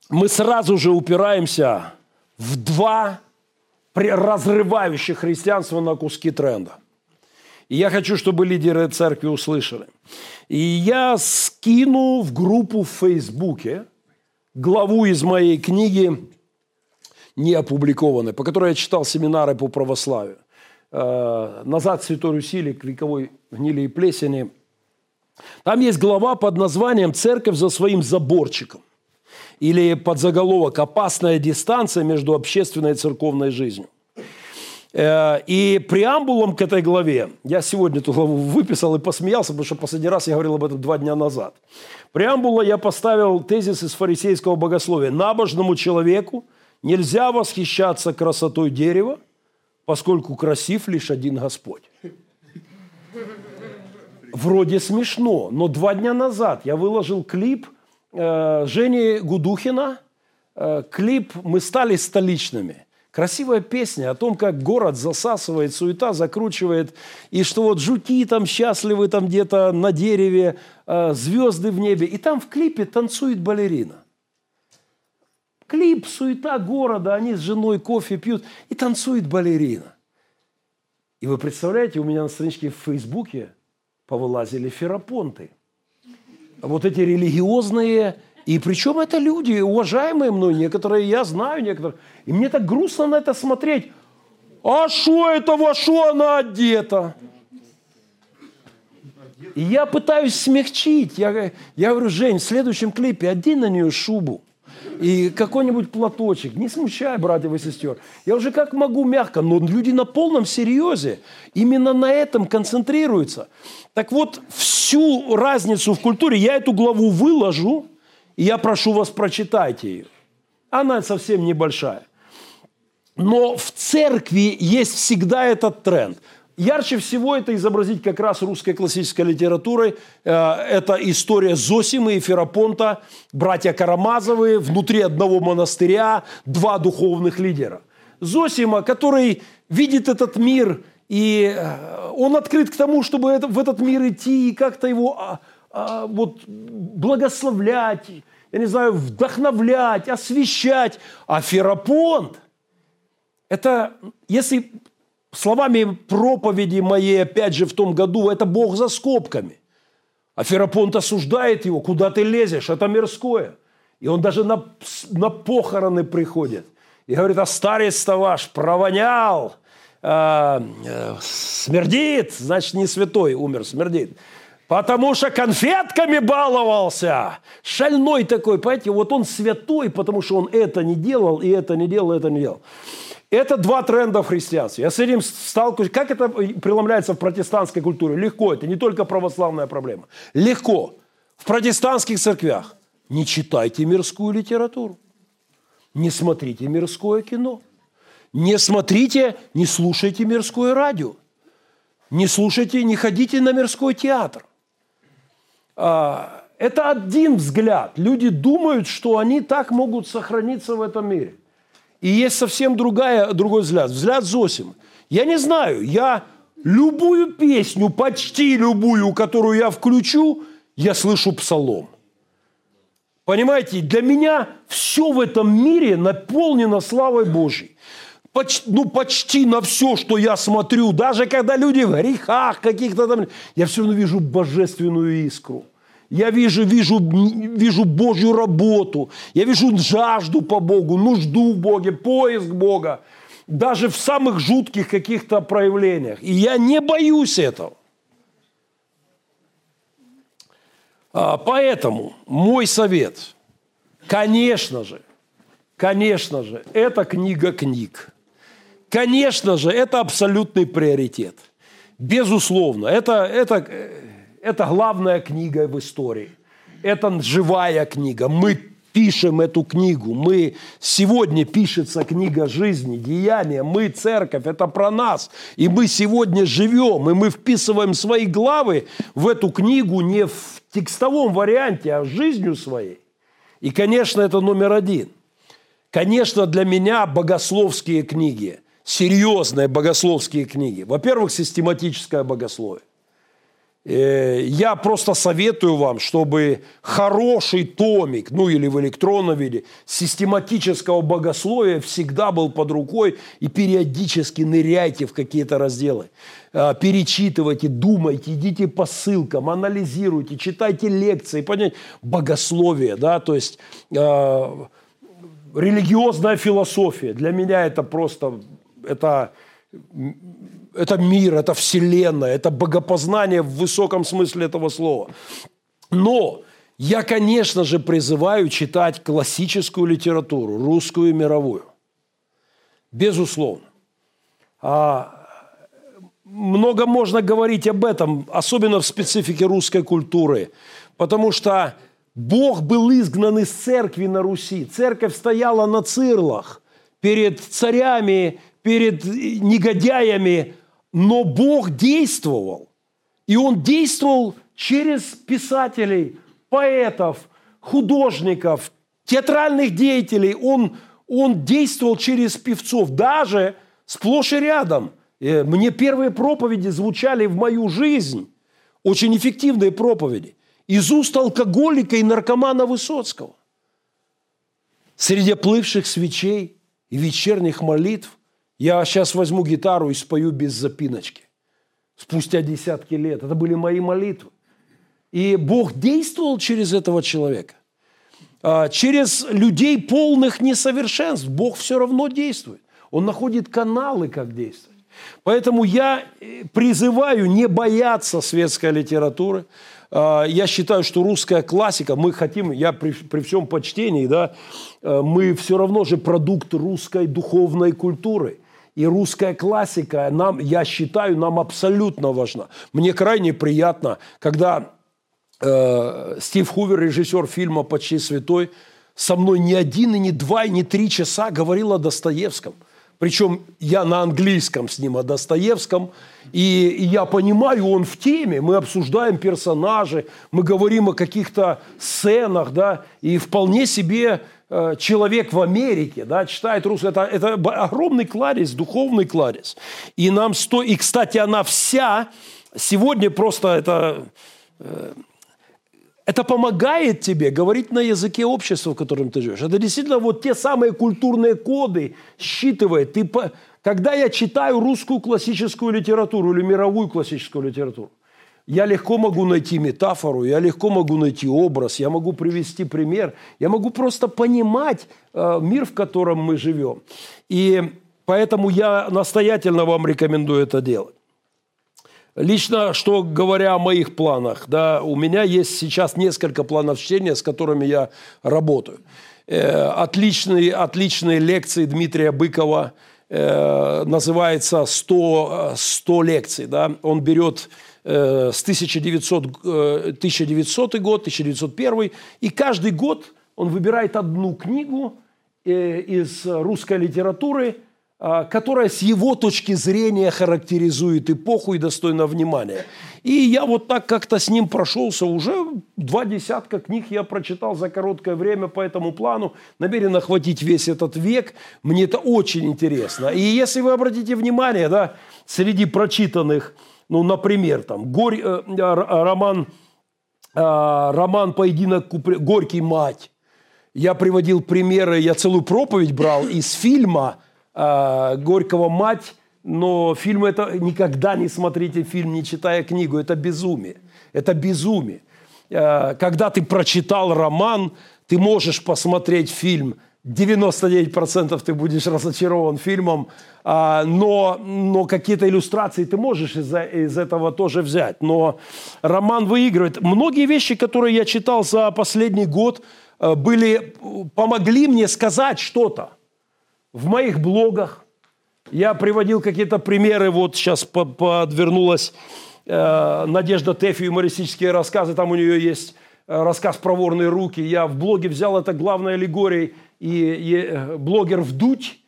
мы сразу же упираемся в два разрывающих христианство на куски тренда – и я хочу, чтобы лидеры церкви услышали. И я скину в группу в Фейсбуке главу из моей книги, не опубликованной, по которой я читал семинары по православию. Э, «Назад Святой Руси» к вековой гнили и плесени. Там есть глава под названием «Церковь за своим заборчиком» или под заголовок «Опасная дистанция между общественной и церковной жизнью». Э, и преамбулом к этой главе, я сегодня эту главу выписал и посмеялся, потому что последний раз я говорил об этом два дня назад. Преамбула я поставил тезис из фарисейского богословия. Набожному человеку нельзя восхищаться красотой дерева, поскольку красив лишь один Господь. Вроде смешно, но два дня назад я выложил клип э, Жени Гудухина, э, клип «Мы стали столичными». Красивая песня о том, как город засасывает, суета закручивает, и что вот жуки там счастливы там где-то на дереве, э, звезды в небе. И там в клипе танцует балерина. Клип, суета города, они с женой кофе пьют, и танцует балерина. И вы представляете, у меня на страничке в Фейсбуке повылазили ферапонты. Вот эти религиозные и причем это люди, уважаемые мной, некоторые я знаю, некоторые. И мне так грустно на это смотреть. А что это, во что она одета? И я пытаюсь смягчить. Я, я говорю, Жень, в следующем клипе одень на нее шубу и какой-нибудь платочек. Не смущай, братьев и сестер. Я уже как могу мягко, но люди на полном серьезе именно на этом концентрируются. Так вот, всю разницу в культуре я эту главу выложу, и я прошу вас, прочитайте ее. Она совсем небольшая. Но в церкви есть всегда этот тренд. Ярче всего это изобразить как раз русской классической литературой. Э, это история Зосимы и Ферапонта, братья Карамазовы, внутри одного монастыря, два духовных лидера. Зосима, который видит этот мир, и э, он открыт к тому, чтобы в этот мир идти и как-то его а, вот, благословлять, я не знаю, вдохновлять, освещать. А Ферапонт – это, если словами проповеди моей, опять же, в том году, это Бог за скобками. А Ферапонт осуждает его, куда ты лезешь, это мирское. И он даже на, на похороны приходит. И говорит, а старец-то ваш провонял, э, э, смердит, значит, не святой умер, смердит. Потому что конфетками баловался. Шальной такой, понимаете, вот он святой, потому что он это не делал, и это не делал, и это не делал. Это два тренда в христианстве. Я с этим сталкиваюсь. Как это преломляется в протестантской культуре? Легко. Это не только православная проблема. Легко. В протестантских церквях не читайте мирскую литературу. Не смотрите мирское кино. не смотрите, не слушайте мирское радио. Не слушайте, не ходите на мирской театр. А, это один взгляд. Люди думают, что они так могут сохраниться в этом мире. И есть совсем другая, другой взгляд. Взгляд Зосима. Я не знаю, я любую песню, почти любую, которую я включу, я слышу псалом. Понимаете, для меня все в этом мире наполнено славой Божьей. Ну, почти на все, что я смотрю, даже когда люди в грехах каких-то там, я все равно вижу божественную искру. Я вижу, вижу, вижу Божью работу. Я вижу жажду по Богу, нужду в Боге, поиск Бога. Даже в самых жутких каких-то проявлениях. И я не боюсь этого. А, поэтому мой совет, конечно же, конечно же, это книга книг. Конечно же, это абсолютный приоритет. Безусловно, это, это, это главная книга в истории. Это живая книга. Мы пишем эту книгу. Мы сегодня пишется книга жизни, деяния. Мы церковь, это про нас. И мы сегодня живем, и мы вписываем свои главы в эту книгу не в текстовом варианте, а жизнью своей. И, конечно, это номер один. Конечно, для меня богословские книги, серьезные богословские книги. Во-первых, систематическое богословие. Э, я просто советую вам, чтобы хороший томик, ну или в электронном виде, систематического богословия всегда был под рукой и периодически ныряйте в какие-то разделы. Э, перечитывайте, думайте, идите по ссылкам, анализируйте, читайте лекции, понять богословие, да, то есть э, религиозная философия. Для меня это просто, это это мир, это вселенная, это богопознание в высоком смысле этого слова. Но я, конечно же, призываю читать классическую литературу, русскую и мировую. Безусловно. А много можно говорить об этом, особенно в специфике русской культуры, потому что Бог был изгнан из церкви на Руси. Церковь стояла на цирлах перед царями, перед негодяями, но Бог действовал. И Он действовал через писателей, поэтов, художников, театральных деятелей. Он, он действовал через певцов, даже сплошь и рядом. Э, мне первые проповеди звучали в мою жизнь, очень эффективные проповеди, из уст алкоголика и наркомана Высоцкого. Среди плывших свечей и вечерних молитв я сейчас возьму гитару и спою без запиночки. Спустя десятки лет. Это были мои молитвы. И Бог действовал через этого человека. А, через людей полных несовершенств Бог все равно действует. Он находит каналы, как действовать. Поэтому я э, призываю не бояться светской литературы. А, я считаю, что русская классика, мы хотим, я при, при всем почтении, да, э, мы все равно же продукт русской духовной культуры. И русская классика, нам, я считаю, нам абсолютно важна. Мне крайне приятно, когда э, Стив Хувер, режиссер фильма «Почти святой», со мной не один, и не два, и не три часа говорил о Достоевском. Причем я на английском с ним о Достоевском, и, и я понимаю, он в теме, мы обсуждаем персонажи, мы говорим о каких-то сценах, да, и вполне себе человек в Америке, да, читает русский, это, это огромный кладезь, духовный кладезь. И нам сто... И, кстати, она вся сегодня просто это... Э, это помогает тебе говорить на языке общества, в котором ты живешь. Это действительно вот те самые культурные коды считывает. Ты, когда я читаю русскую классическую литературу или мировую классическую литературу, я легко могу найти метафору, я легко могу найти образ, я могу привести пример, я могу просто понимать э, мир, в котором мы живем. И поэтому я настоятельно вам рекомендую это делать. Лично, что говоря о моих планах, да, у меня есть сейчас несколько планов чтения, с которыми я работаю. Э, отличные, отличные лекции Дмитрия Быкова, э, называется «100, 100 лекций». Да? Он берет Э, с 1900, 1900 э, год, 1901, и каждый год он выбирает одну книгу э, из русской литературы, а, которая с его точки зрения характеризует эпоху и достойна внимания. И я вот так как-то с ним прошелся. Уже два десятка книг я прочитал за короткое время по этому плану. Намерен охватить весь этот век. Мне это очень интересно. И если вы обратите внимание, да, среди прочитанных, ну, например, там, Горь, э, роман, э, роман «Поединок Горький мать». Я приводил примеры, я целую проповедь брал из фильма – э, Горького «Мать», но фильм это никогда не смотрите фильм, не читая книгу. Это безумие. Это безумие. Э, когда ты прочитал роман, ты можешь посмотреть фильм. 99% ты будешь разочарован фильмом, а, но, но какие-то иллюстрации ты можешь из, из этого тоже взять. Но роман выигрывает. Многие вещи, которые я читал за последний год, э, были, помогли мне сказать что-то в моих блогах. Я приводил какие-то примеры, вот сейчас подвернулась э, Надежда Тэфи юмористические рассказы, там у нее есть э, рассказ про руки. Я в блоге взял это главной аллегорией, и, и э, блогер «Вдуть»,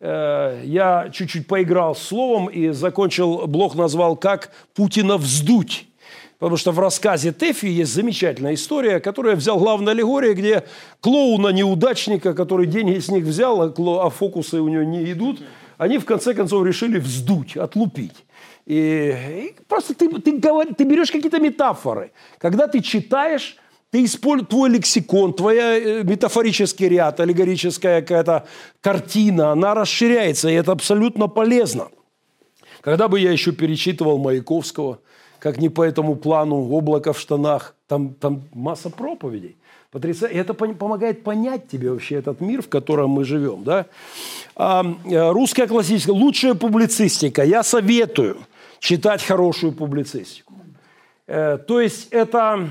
э, я чуть-чуть поиграл с словом и закончил, блог назвал «Как Путина вздуть». Потому что в рассказе Тэфи есть замечательная история, которую я взял главной аллегория, где клоуна-неудачника, который деньги с них взял, а, а фокусы у него не идут, они в конце концов решили вздуть, отлупить. И, и просто ты, ты, говор, ты берешь какие-то метафоры. Когда ты читаешь, ты используешь твой лексикон, твоя э, метафорический ряд, аллегорическая какая-то картина, она расширяется, и это абсолютно полезно. Когда бы я еще перечитывал Маяковского – как не по этому плану, облако в штанах. Там, там масса проповедей. Потрясающе. И это помогает понять тебе вообще этот мир, в котором мы живем. Да? А, э, русская классическая, лучшая публицистика. Я советую читать хорошую публицистику. Э, то есть это,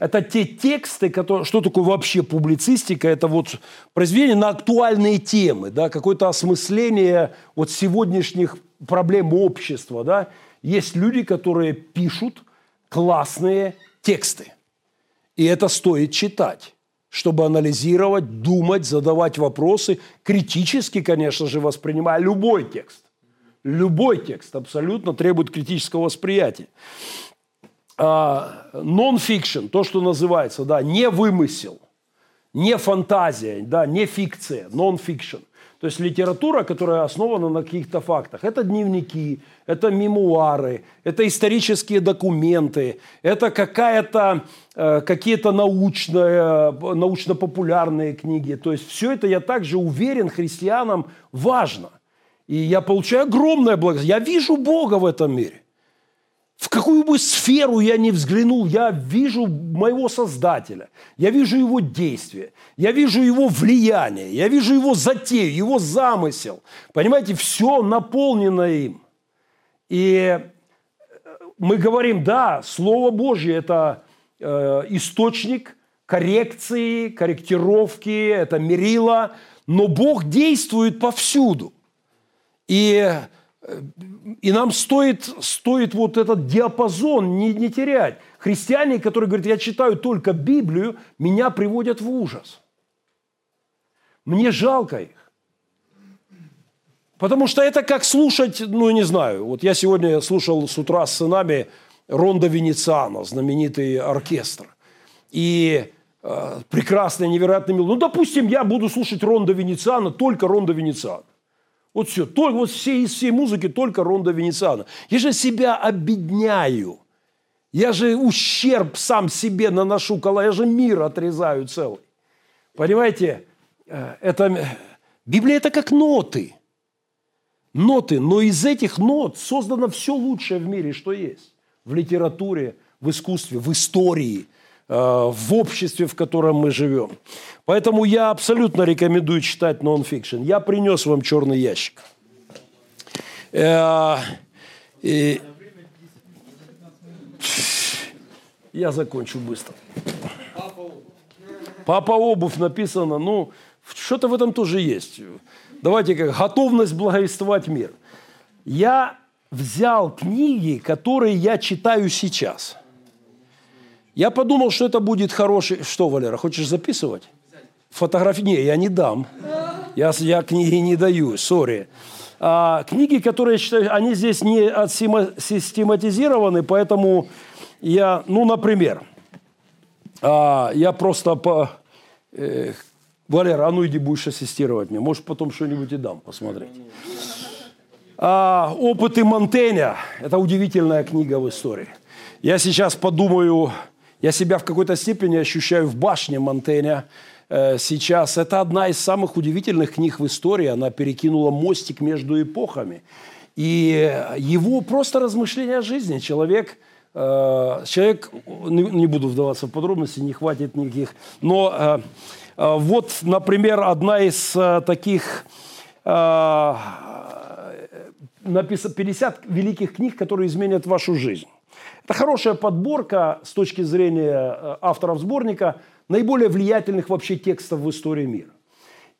это те тексты, которые... Что такое вообще публицистика? Это вот произведение на актуальные темы, да? какое-то осмысление вот сегодняшних проблем общества, да? Есть люди, которые пишут классные тексты. И это стоит читать, чтобы анализировать, думать, задавать вопросы, критически, конечно же, воспринимая любой текст. Любой текст абсолютно требует критического восприятия. Non-fiction, то, что называется, да, не вымысел, не фантазия, да, не фикция, non-fiction. То есть литература, которая основана на каких-то фактах. Это дневники, это мемуары, это исторические документы, это какая-то, э, какие-то научные, научно-популярные книги. То есть все это, я также уверен, христианам важно. И я получаю огромное благословение. Я вижу Бога в этом мире. В какую бы сферу я ни взглянул, я вижу моего Создателя, я вижу его действия, я вижу его влияние, я вижу его затею, его замысел. Понимаете, все наполнено им. И э, мы говорим, да, Слово Божье – это э, источник коррекции, корректировки, это мерило, но Бог действует повсюду. И и нам стоит, стоит вот этот диапазон не, не терять. Христиане, которые говорят, я читаю только Библию, меня приводят в ужас. Мне жалко их. Потому что это как слушать, ну, не знаю, вот я сегодня слушал с утра с сынами Ронда Венециано, знаменитый оркестр. И э, прекрасный, невероятный мил. Ну, допустим, я буду слушать Ронда Венециано, только Ронда Венециано. Вот все. Только, вот все, из всей музыки только Ронда Венециана. Я же себя обедняю. Я же ущерб сам себе наношу, когда я же мир отрезаю целый. Понимаете, э, это, Библия это как ноты. Ноты, но из этих нот создано все лучшее в мире, что есть. В литературе, в искусстве, в истории – Э, в обществе, в котором мы живем. Поэтому я абсолютно рекомендую читать нон-фикшн. Я принес вам черный ящик. Э, и... Я закончу быстро. Папа обувь написано, ну, что-то в этом тоже есть. Давайте как готовность благовествовать мир. Я взял книги, которые я читаю сейчас – я подумал, что это будет хороший... Что, Валера, хочешь записывать? Фотографии? Не, я не дам. Я, я книги не даю, сори. А, книги, которые я считаю, они здесь не систематизированы, поэтому я, ну, например, а, я просто по... Э, Валера, а ну иди будешь ассистировать мне. Может, потом что-нибудь и дам посмотреть. А, «Опыты Монтеня» – это удивительная книга в истории. Я сейчас подумаю, я себя в какой-то степени ощущаю в башне Монтеня э, сейчас. Это одна из самых удивительных книг в истории. Она перекинула мостик между эпохами. И его просто размышления о жизни. Человек, э, человек не буду вдаваться в подробности, не хватит никаких. Но э, вот, например, одна из таких написано 50 великих книг, которые изменят вашу жизнь. Это хорошая подборка с точки зрения э, авторов сборника наиболее влиятельных вообще текстов в истории мира.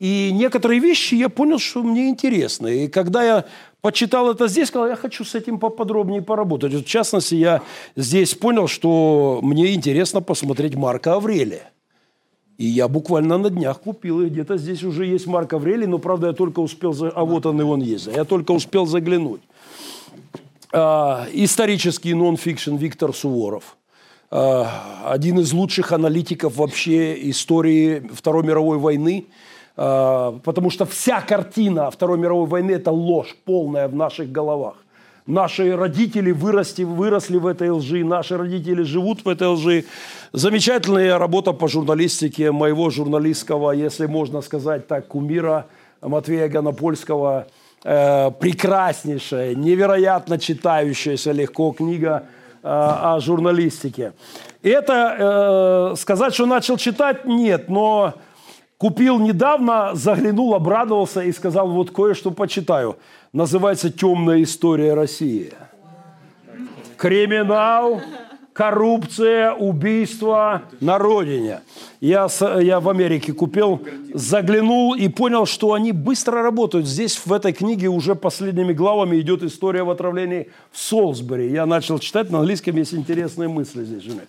И некоторые вещи я понял, что мне интересны. И когда я почитал это здесь, сказал, я хочу с этим поподробнее поработать. В частности, я здесь понял, что мне интересно посмотреть Марка Аврелия. И я буквально на днях купил, и где-то здесь уже есть Марк Аврелий, но, правда, я только успел, за... а вот он и он есть, я только успел заглянуть. А, исторический нон-фикшн Виктор Суворов. А, один из лучших аналитиков вообще истории Второй мировой войны. А, потому что вся картина Второй мировой войны – это ложь полная в наших головах. Наши родители выросли, выросли в этой лжи, наши родители живут в этой лжи. Замечательная работа по журналистике моего журналистского, если можно сказать так, кумира Матвея Гонопольского – э, прекраснейшая, невероятно читающаяся легко книга э, о журналистике. Это э, сказать, что начал читать, нет, но купил недавно, заглянул, обрадовался и сказал, вот кое-что почитаю. Называется «Темная история России». Криминал, коррупция, убийство на родине. Я, я в Америке купил, заглянул и понял, что они быстро работают. Здесь в этой книге уже последними главами идет история в отравлении в Солсбери. Я начал читать, на английском есть интересные мысли здесь. Женя.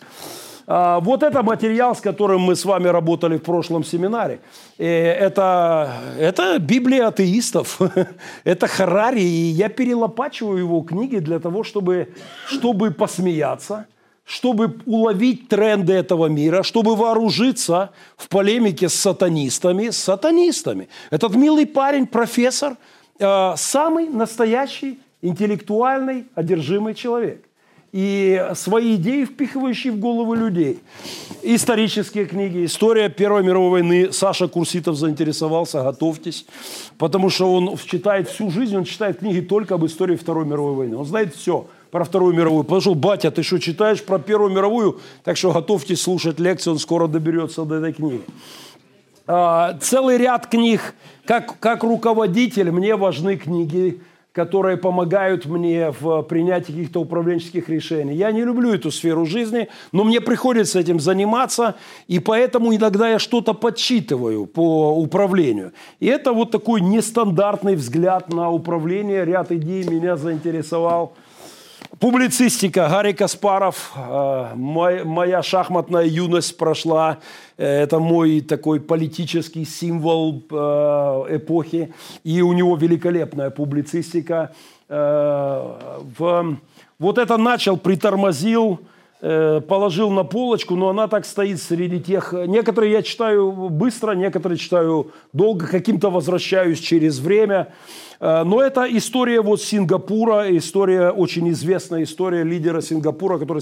А, вот это материал, с которым мы с вами работали в прошлом семинаре. И это, это Библия атеистов. это Харари. И я перелопачиваю его книги для того, чтобы, чтобы посмеяться – чтобы уловить тренды этого мира, чтобы вооружиться в полемике с сатанистами, с сатанистами. Этот милый парень, профессор, э, самый настоящий интеллектуальный, одержимый человек. И свои идеи впихивающий в головы людей. Исторические книги, история Первой мировой войны. Саша Курситов заинтересовался, готовьтесь. Потому что он читает всю жизнь, он читает книги только об истории Второй мировой войны. Он знает все про Вторую мировую. Пошел, батя, ты что, читаешь про Первую мировую? Так что готовьтесь слушать лекции, он скоро доберется до этой книги. А, целый ряд книг. Как, как руководитель мне важны книги, которые помогают мне в принятии каких-то управленческих решений. Я не люблю эту сферу жизни, но мне приходится этим заниматься, и поэтому иногда я что-то подсчитываю по управлению. И это вот такой нестандартный взгляд на управление. Ряд идей меня заинтересовал – Публицистика. Гарри Каспаров. Э, моя шахматная юность прошла. Э, это мой такой политический символ э, эпохи. И у него великолепная публицистика. Вот это начал, притормозил, положил на полочку, но она так стоит среди тех... Некоторые я читаю быстро, некоторые читаю долго, каким-то возвращаюсь через время. Э, но это история вот Сингапура, история, очень известная история лидера Сингапура, который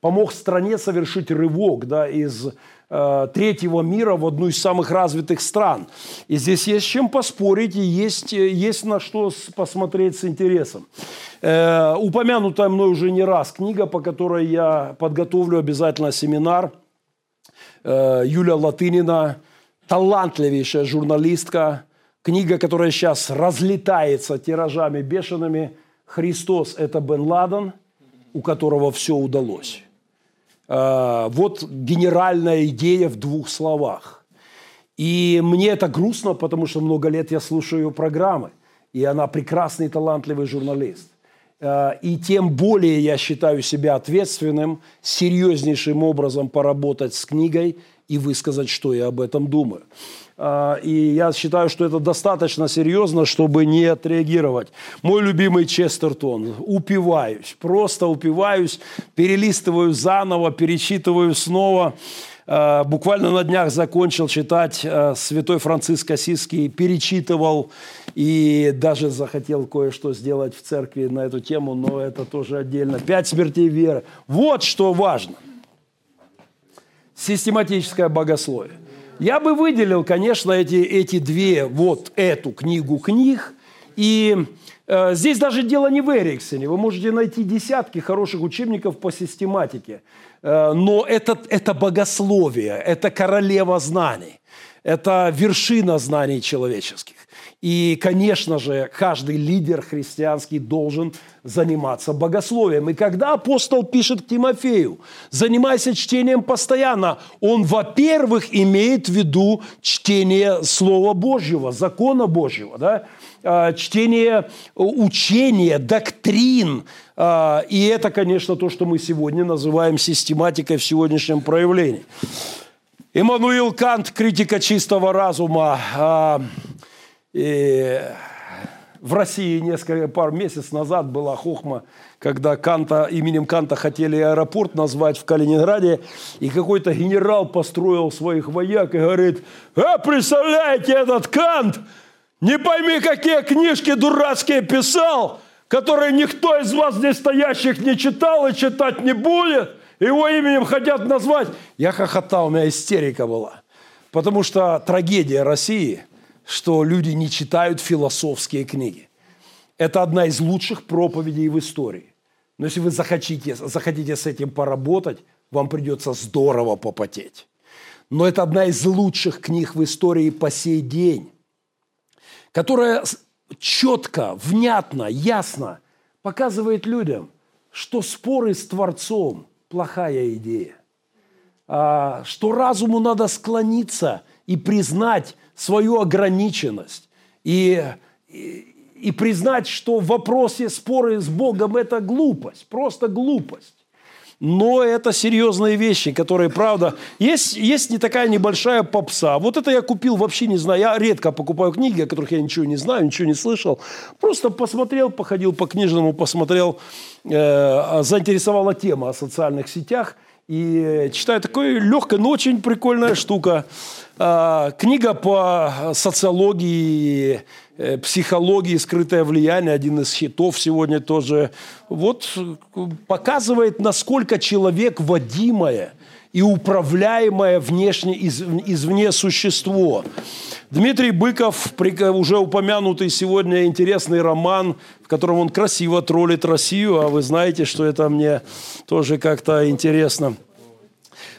помог стране совершить рывок да, из э, третьего мира в одну из самых развитых стран. И здесь есть чем поспорить, и есть, есть на что посмотреть с интересом. Э, упомянутая мной уже не раз книга, по которой я подготовлю обязательно семинар. Э, Юлия Латынина, талантливейшая журналистка, Книга, которая сейчас разлетается тиражами бешеными. Христос – это Бен Ладен, у которого все удалось. А, вот генеральная идея в двух словах. И мне это грустно, потому что много лет я слушаю ее программы. И она прекрасный, талантливый журналист. Э, и тем более я считаю себя ответственным серьезнейшим образом поработать с книгой и высказать, что я об этом думаю. Э, и я считаю, что это достаточно серьезно, чтобы не отреагировать. Мой любимый Честертон. Упиваюсь, просто упиваюсь, перелистываю заново, перечитываю снова. Э, буквально на днях закончил читать э, Святой Франциск Осиский, перечитывал и даже захотел кое-что сделать в церкви на эту тему, но это тоже отдельно. Пять смертей веры. Вот что важно. Систематическое богословие. Я бы выделил, конечно, эти, эти две, вот эту книгу книг. И э, здесь даже дело не в Эриксоне. Вы можете найти десятки хороших учебников по систематике. Э, но это, это богословие, это королева знаний, это вершина знаний человеческих. И, конечно же, каждый лидер христианский должен заниматься богословием. И когда апостол пишет к Тимофею, занимайся чтением постоянно, он, во-первых, имеет в виду чтение Слова Божьего, закона Божьего, да? А, чтение учения, доктрин. А, и это, конечно, то, что мы сегодня называем систематикой в сегодняшнем проявлении. Иммануил Кант, критика чистого разума, а, и в России несколько пар месяцев назад была хохма, когда Канта, именем Канта хотели аэропорт назвать в Калининграде, и какой-то генерал построил своих вояк и говорит, а представляете, этот Кант, не пойми, какие книжки дурацкие писал, которые никто из вас здесь стоящих не читал и читать не будет, его именем хотят назвать. Я хохотал, у меня истерика была. Потому что трагедия России – что люди не читают философские книги. Это одна из лучших проповедей в истории. Но если вы захотите, захотите с этим поработать, вам придется здорово попотеть. Но это одна из лучших книг в истории по сей день, которая четко, внятно, ясно показывает людям, что споры с Творцом – плохая идея. А, что разуму надо склониться и признать свою ограниченность и, и, и признать, что в вопросе споры с Богом – это глупость, просто глупость. Но это серьезные вещи, которые, правда, есть, есть не такая небольшая попса. Вот это я купил, вообще не знаю. Я редко покупаю книги, о которых я ничего не знаю, ничего не слышал. Просто посмотрел, походил по книжному, посмотрел, э, заинтересовала тема о социальных сетях. И читаю такой легкая, но очень прикольная штука. А, книга по социологии, э, психологии, скрытое влияние, один из хитов сегодня тоже. Вот показывает, насколько человек водимое и управляемое внешне, из, извне существо. Дмитрий Быков, уже упомянутый сегодня интересный роман, в котором он красиво троллит Россию, а вы знаете, что это мне тоже как-то интересно.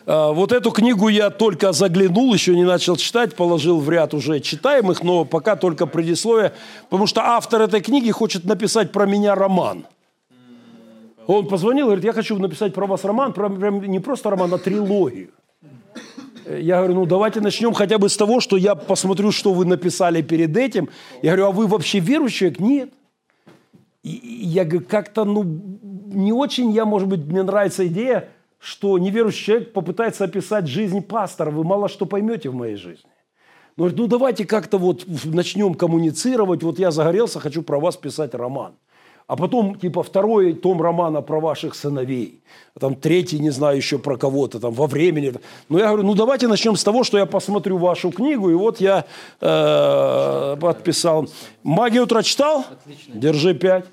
А, вот эту книгу я только заглянул, еще не начал читать, положил в ряд уже читаемых, но пока только предисловие, потому что автор этой книги хочет написать про меня роман. Он позвонил, говорит, я хочу написать про вас роман, про, не просто роман, а трилогию. Я говорю, ну давайте начнем хотя бы с того, что я посмотрю, что вы написали перед этим. Я говорю, а вы вообще верующий? Нет. И я говорю, как-то, ну, не очень я, может быть, мне нравится идея, что неверующий человек попытается описать жизнь пастора, вы мало что поймете в моей жизни. Говорит, ну давайте как-то вот начнем коммуницировать, вот я загорелся, хочу про вас писать роман. А потом, типа, второй том романа про ваших сыновей. Там третий, не знаю, еще про кого-то, там, во времени. Ну, я говорю, ну, давайте начнем с того, что я посмотрю вашу книгу. И вот я э, подписал. «Магию утра» читал? Отлично. Держи пять.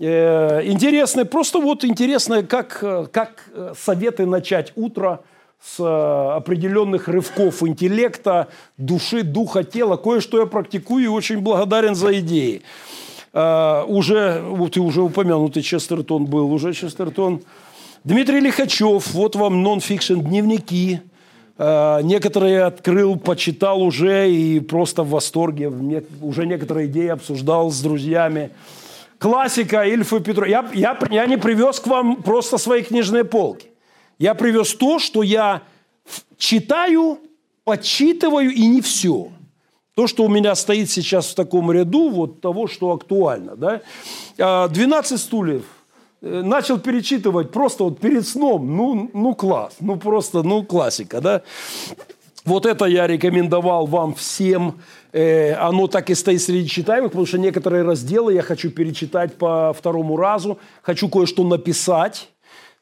Э, интересно, просто вот интересно, как, как советы начать утро с э, определенных рывков интеллекта, души, духа, тела. Кое-что я практикую и очень благодарен за идеи. Uh, уже, вот и уже упомянутый Честертон был, уже Честертон. Дмитрий Лихачев, вот вам нон-фикшн дневники. Uh, некоторые открыл, почитал уже и просто в восторге. Уже некоторые идеи обсуждал с друзьями. Классика Ильфа Петрова. Я, я, я не привез к вам просто свои книжные полки. Я привез то, что я читаю, подчитываю и не все. То, что у меня стоит сейчас в таком ряду, вот того, что актуально. Да? 12 стульев э, начал перечитывать просто вот перед сном. Ну, ну класс, ну просто, ну классика. Да? Вот это я рекомендовал вам всем. Э, оно так и стоит среди читаемых, потому что некоторые разделы я хочу перечитать по второму разу. Хочу кое-что написать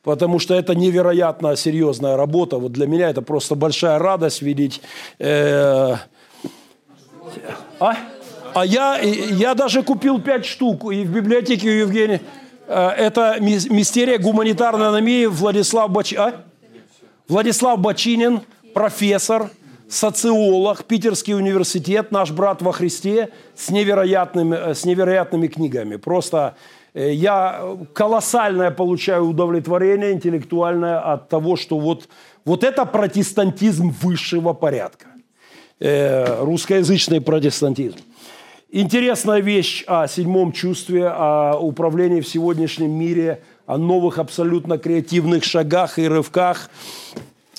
потому что это невероятно серьезная работа. Вот для меня это просто большая радость видеть. Э, а? а я, я даже купил пять штук и в библиотеке у Евгения. Э, это мистерия гуманитарной аномии Владислав Бач... а? Владислав Бачинин, профессор, социолог, Питерский университет, наш брат во Христе, с невероятными, э, с невероятными книгами. Просто Э, я колоссальное получаю удовлетворение интеллектуальное от того, что вот, вот это протестантизм высшего порядка. Э, русскоязычный протестантизм. Интересная вещь о седьмом чувстве, о управлении в сегодняшнем мире, о новых абсолютно креативных шагах и рывках.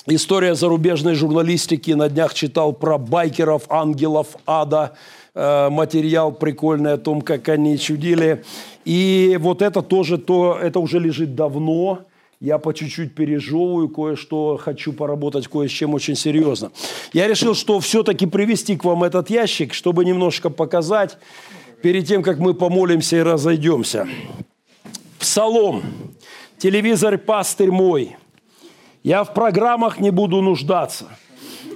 История зарубежной журналистики. На днях читал про байкеров, ангелов, ада. Э, материал прикольный о том, как они чудили. И вот это тоже то, это уже лежит давно. Я по чуть-чуть пережевываю, кое-что хочу поработать кое с чем очень серьезно. Я решил, что все-таки привести к вам этот ящик, чтобы немножко показать, перед тем, как мы помолимся и разойдемся. Псалом. Телевизор «Пастырь мой». Я в программах не буду нуждаться.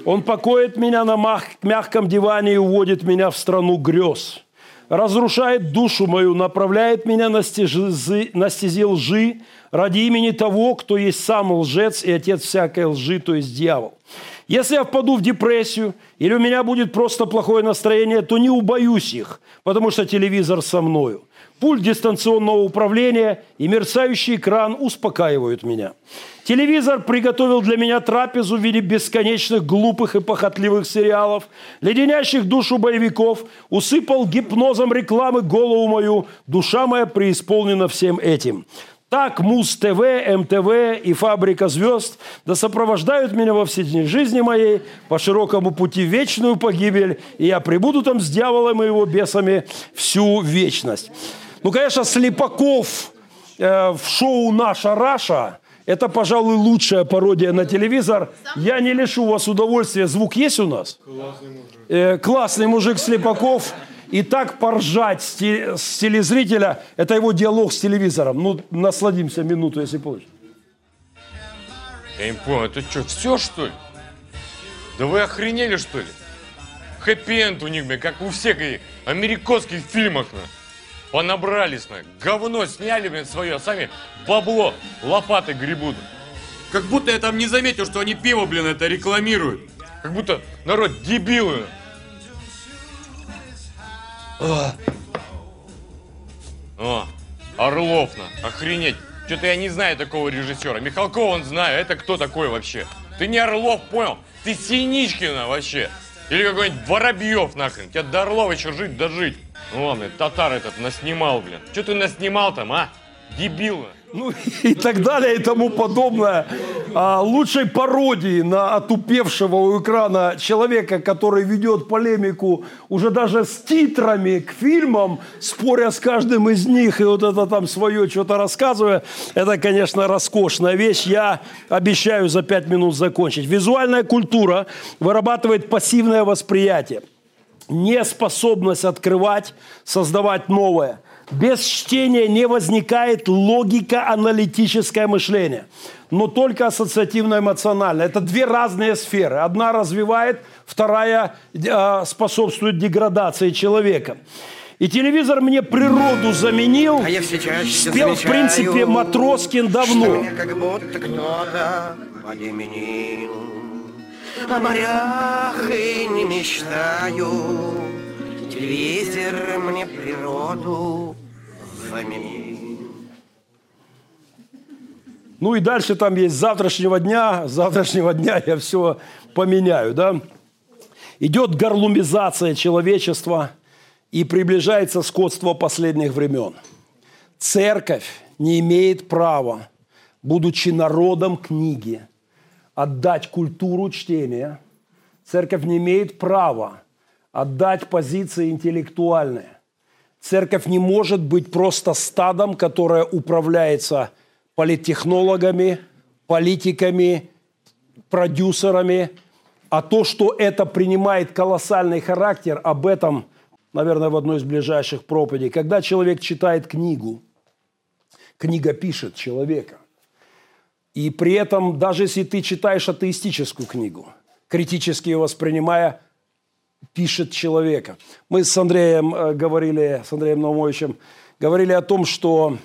Он покоит меня на мягком диване и уводит меня в страну грез разрушает душу мою, направляет меня на стези, на стези лжи ради имени того, кто есть сам лжец и отец всякой лжи, то есть дьявол. Если я впаду в депрессию или у меня будет просто плохое настроение, то не убоюсь их, потому что телевизор со мною. Пульт дистанционного управления и мерцающий экран успокаивают меня. Телевизор приготовил для меня трапезу в виде бесконечных глупых и похотливых сериалов, леденящих душу боевиков, усыпал гипнозом рекламы голову мою, душа моя преисполнена всем этим. Так Муз-ТВ, МТВ и Фабрика звезд да сопровождают меня во все дни жизни моей по широкому пути в вечную погибель, и я прибуду там с дьяволом и его бесами всю вечность. Ну, конечно, Слепаков э, в шоу «Наша Раша» это, пожалуй, лучшая пародия на телевизор. Я не лишу вас удовольствия. Звук есть у нас? Классный мужик. Э, классный мужик Слепаков. И так поржать с, те, с телезрителя, это его диалог с телевизором. Ну, насладимся минуту, если получится. Я не понял, это что, все что ли? Да вы охренели что ли? Хэппи-энд у них, как у всех американских фильмах. На. Понабрались, на. Говно сняли, блин, свое, а сами бабло лопаты гребут. Как будто я там не заметил, что они пиво, блин, это рекламируют. Как будто народ дебилы. О, Орлов, на, охренеть. Что-то я не знаю такого режиссера. Михалкова он знаю, это кто такой вообще? Ты не Орлов, понял? Ты Синичкина вообще. Или какой-нибудь Воробьев нахрен. Тебе до Орлова еще жить, дожить. Ну ладно, татар этот наснимал, блин. Что ты наснимал там, а? Дебил. Ну и так далее и тому подобное. А, лучшей пародии на отупевшего у экрана человека, который ведет полемику уже даже с титрами к фильмам, споря с каждым из них и вот это там свое что-то рассказывая, это, конечно, роскошная вещь. Я обещаю за пять минут закончить. Визуальная культура вырабатывает пассивное восприятие неспособность открывать, создавать новое. Без чтения не возникает логика-аналитическое мышление, но только ассоциативно-эмоциональное. Это две разные сферы. Одна развивает, вторая э, способствует деградации человека. И телевизор мне природу заменил. А я все чаще Спел, в принципе, Матроскин давно. Как будто кто-то подеменил о морях и не мечтаю. Телевизор мне природу заменил. Ну и дальше там есть завтрашнего дня, завтрашнего дня я все поменяю, да. Идет горлумизация человечества и приближается скотство последних времен. Церковь не имеет права, будучи народом книги, отдать культуру чтения. Церковь не имеет права отдать позиции интеллектуальные. Церковь не может быть просто стадом, которое управляется политтехнологами, политиками, продюсерами, а то, что это принимает колоссальный характер, об этом, наверное, в одной из ближайших проповедей. Когда человек читает книгу, книга пишет человека. И при этом, даже если ты читаешь атеистическую книгу, критически ее воспринимая, пишет человека. Мы с Андреем э, говорили, с Андреем Наумовичем, говорили о том, что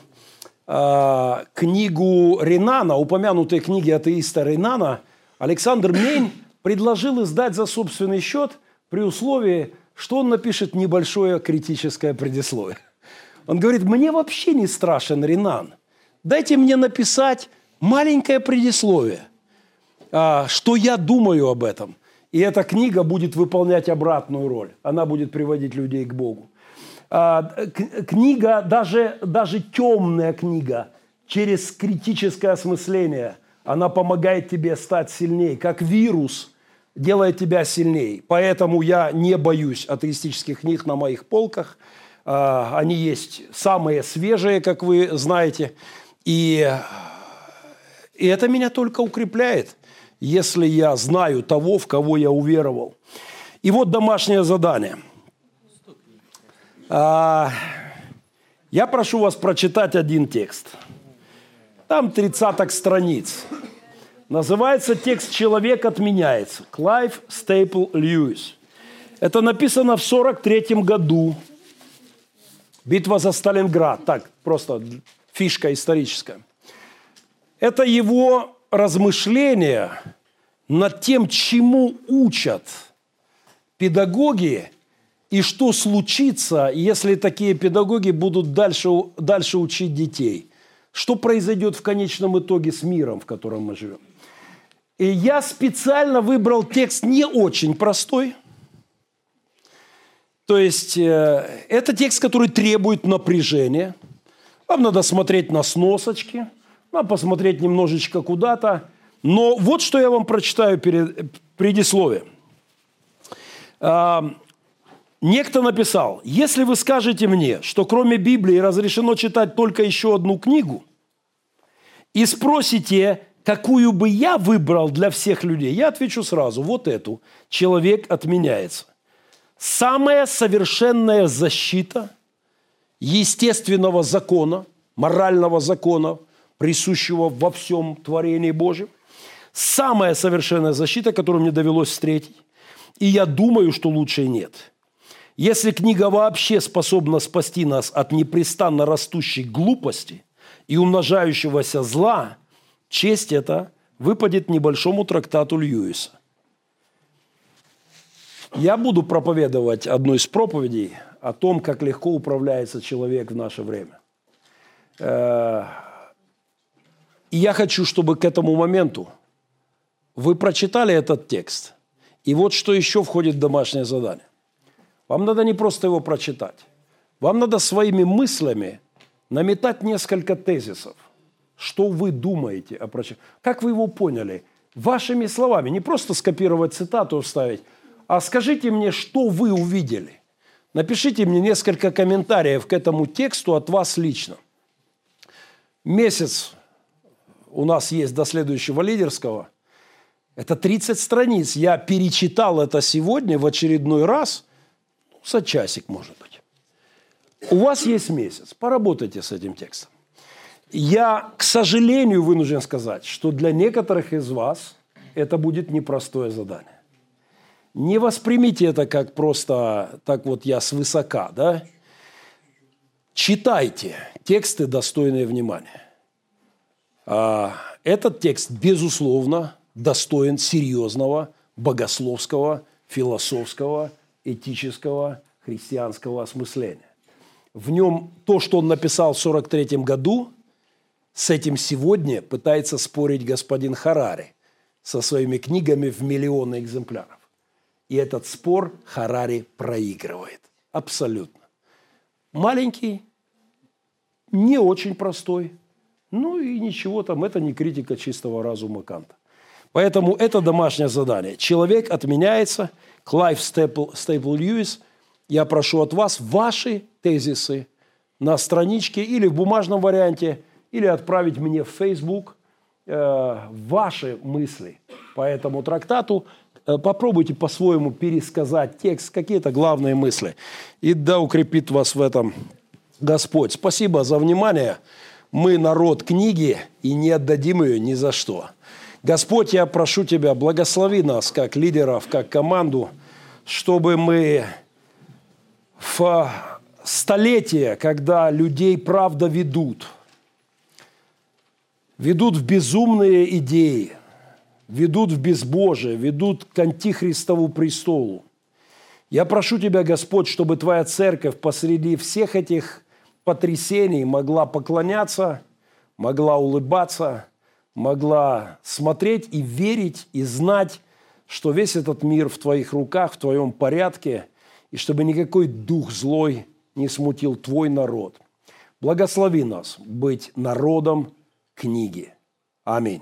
э, книгу Ренана, упомянутые книги атеиста Ренана, Александр Мень предложил издать за собственный счет при условии, что он напишет небольшое критическое предисловие. Он говорит, мне вообще не страшен Ренан. Дайте мне написать маленькое предисловие, а, что я думаю об этом. И эта книга будет выполнять обратную роль. Она будет приводить людей к Богу. А, книга, даже, даже темная книга, через критическое осмысление, она помогает тебе стать сильнее, как вирус делает тебя сильнее. Поэтому я не боюсь атеистических книг на моих полках. А, они есть самые свежие, как вы знаете. И, и это меня только укрепляет – если я знаю того, в кого я уверовал. И вот домашнее задание. А, я прошу вас прочитать один текст. Там 30 страниц. Называется текст «Человек отменяется». Клайв Стейпл Льюис. Это написано в 43 году. Битва за Сталинград. Так, просто фишка историческая. Это его размышления над тем, чему учат педагоги и что случится, если такие педагоги будут дальше, дальше учить детей. Что произойдет в конечном итоге с миром, в котором мы живем. И я специально выбрал текст не очень простой. То есть э, это текст, который требует напряжения. Вам надо смотреть на сносочки – надо посмотреть немножечко куда-то. Но вот что я вам прочитаю перед предисловием. А, некто написал, если вы скажете мне, что кроме Библии разрешено читать только еще одну книгу, и спросите, какую бы я выбрал для всех людей, я отвечу сразу, вот эту. Человек отменяется. Самая совершенная защита естественного закона, морального закона – присущего во всем творении Божьем. Самая совершенная защита, которую мне довелось встретить. И я думаю, что лучше нет. Если книга вообще способна спасти нас от непрестанно растущей глупости и умножающегося зла, честь эта выпадет небольшому трактату Льюиса. Я буду проповедовать одну из проповедей о том, как легко управляется человек в наше время. И я хочу, чтобы к этому моменту вы прочитали этот текст. И вот что еще входит в домашнее задание. Вам надо не просто его прочитать. Вам надо своими мыслями наметать несколько тезисов. Что вы думаете о прочитании? Как вы его поняли? Вашими словами. Не просто скопировать цитату вставить, а скажите мне, что вы увидели. Напишите мне несколько комментариев к этому тексту от вас лично. Месяц у нас есть до следующего лидерского. Это 30 страниц. Я перечитал это сегодня в очередной раз. Ну, за часик, может быть. У вас есть месяц. Поработайте с этим текстом. Я, к сожалению, вынужден сказать, что для некоторых из вас это будет непростое задание. Не воспримите это как просто так вот я свысока, да? Читайте тексты, достойные внимания. А, этот текст, безусловно, достоин серьезного богословского, философского, этического, христианского осмысления. В нем то, что он написал в 43 году, с этим сегодня пытается спорить господин Харари со своими книгами в миллионы экземпляров. И этот спор Харари проигрывает. Абсолютно. Маленький, не очень простой, ну и ничего там, это не критика чистого разума Канта. Поэтому это домашнее задание. Человек отменяется, Клайв Стейпл, Стейпл Льюис, я прошу от вас ваши тезисы на страничке или в бумажном варианте, или отправить мне в Facebook э, ваши мысли по этому трактату. Э, попробуйте по-своему пересказать текст, какие-то главные мысли. И да укрепит вас в этом Господь. Спасибо за внимание. Мы народ книги и не отдадим ее ни за что. Господь, я прошу Тебя, благослови нас, как лидеров, как команду, чтобы мы в столетие, когда людей правда ведут, ведут в безумные идеи, ведут в безбожие, ведут к антихристову престолу. Я прошу Тебя, Господь, чтобы Твоя церковь посреди всех этих потрясений могла поклоняться, могла улыбаться, могла смотреть и верить, и знать, что весь этот мир в Твоих руках, в Твоем порядке, и чтобы никакой дух злой не смутил Твой народ. Благослови нас быть народом книги. Аминь.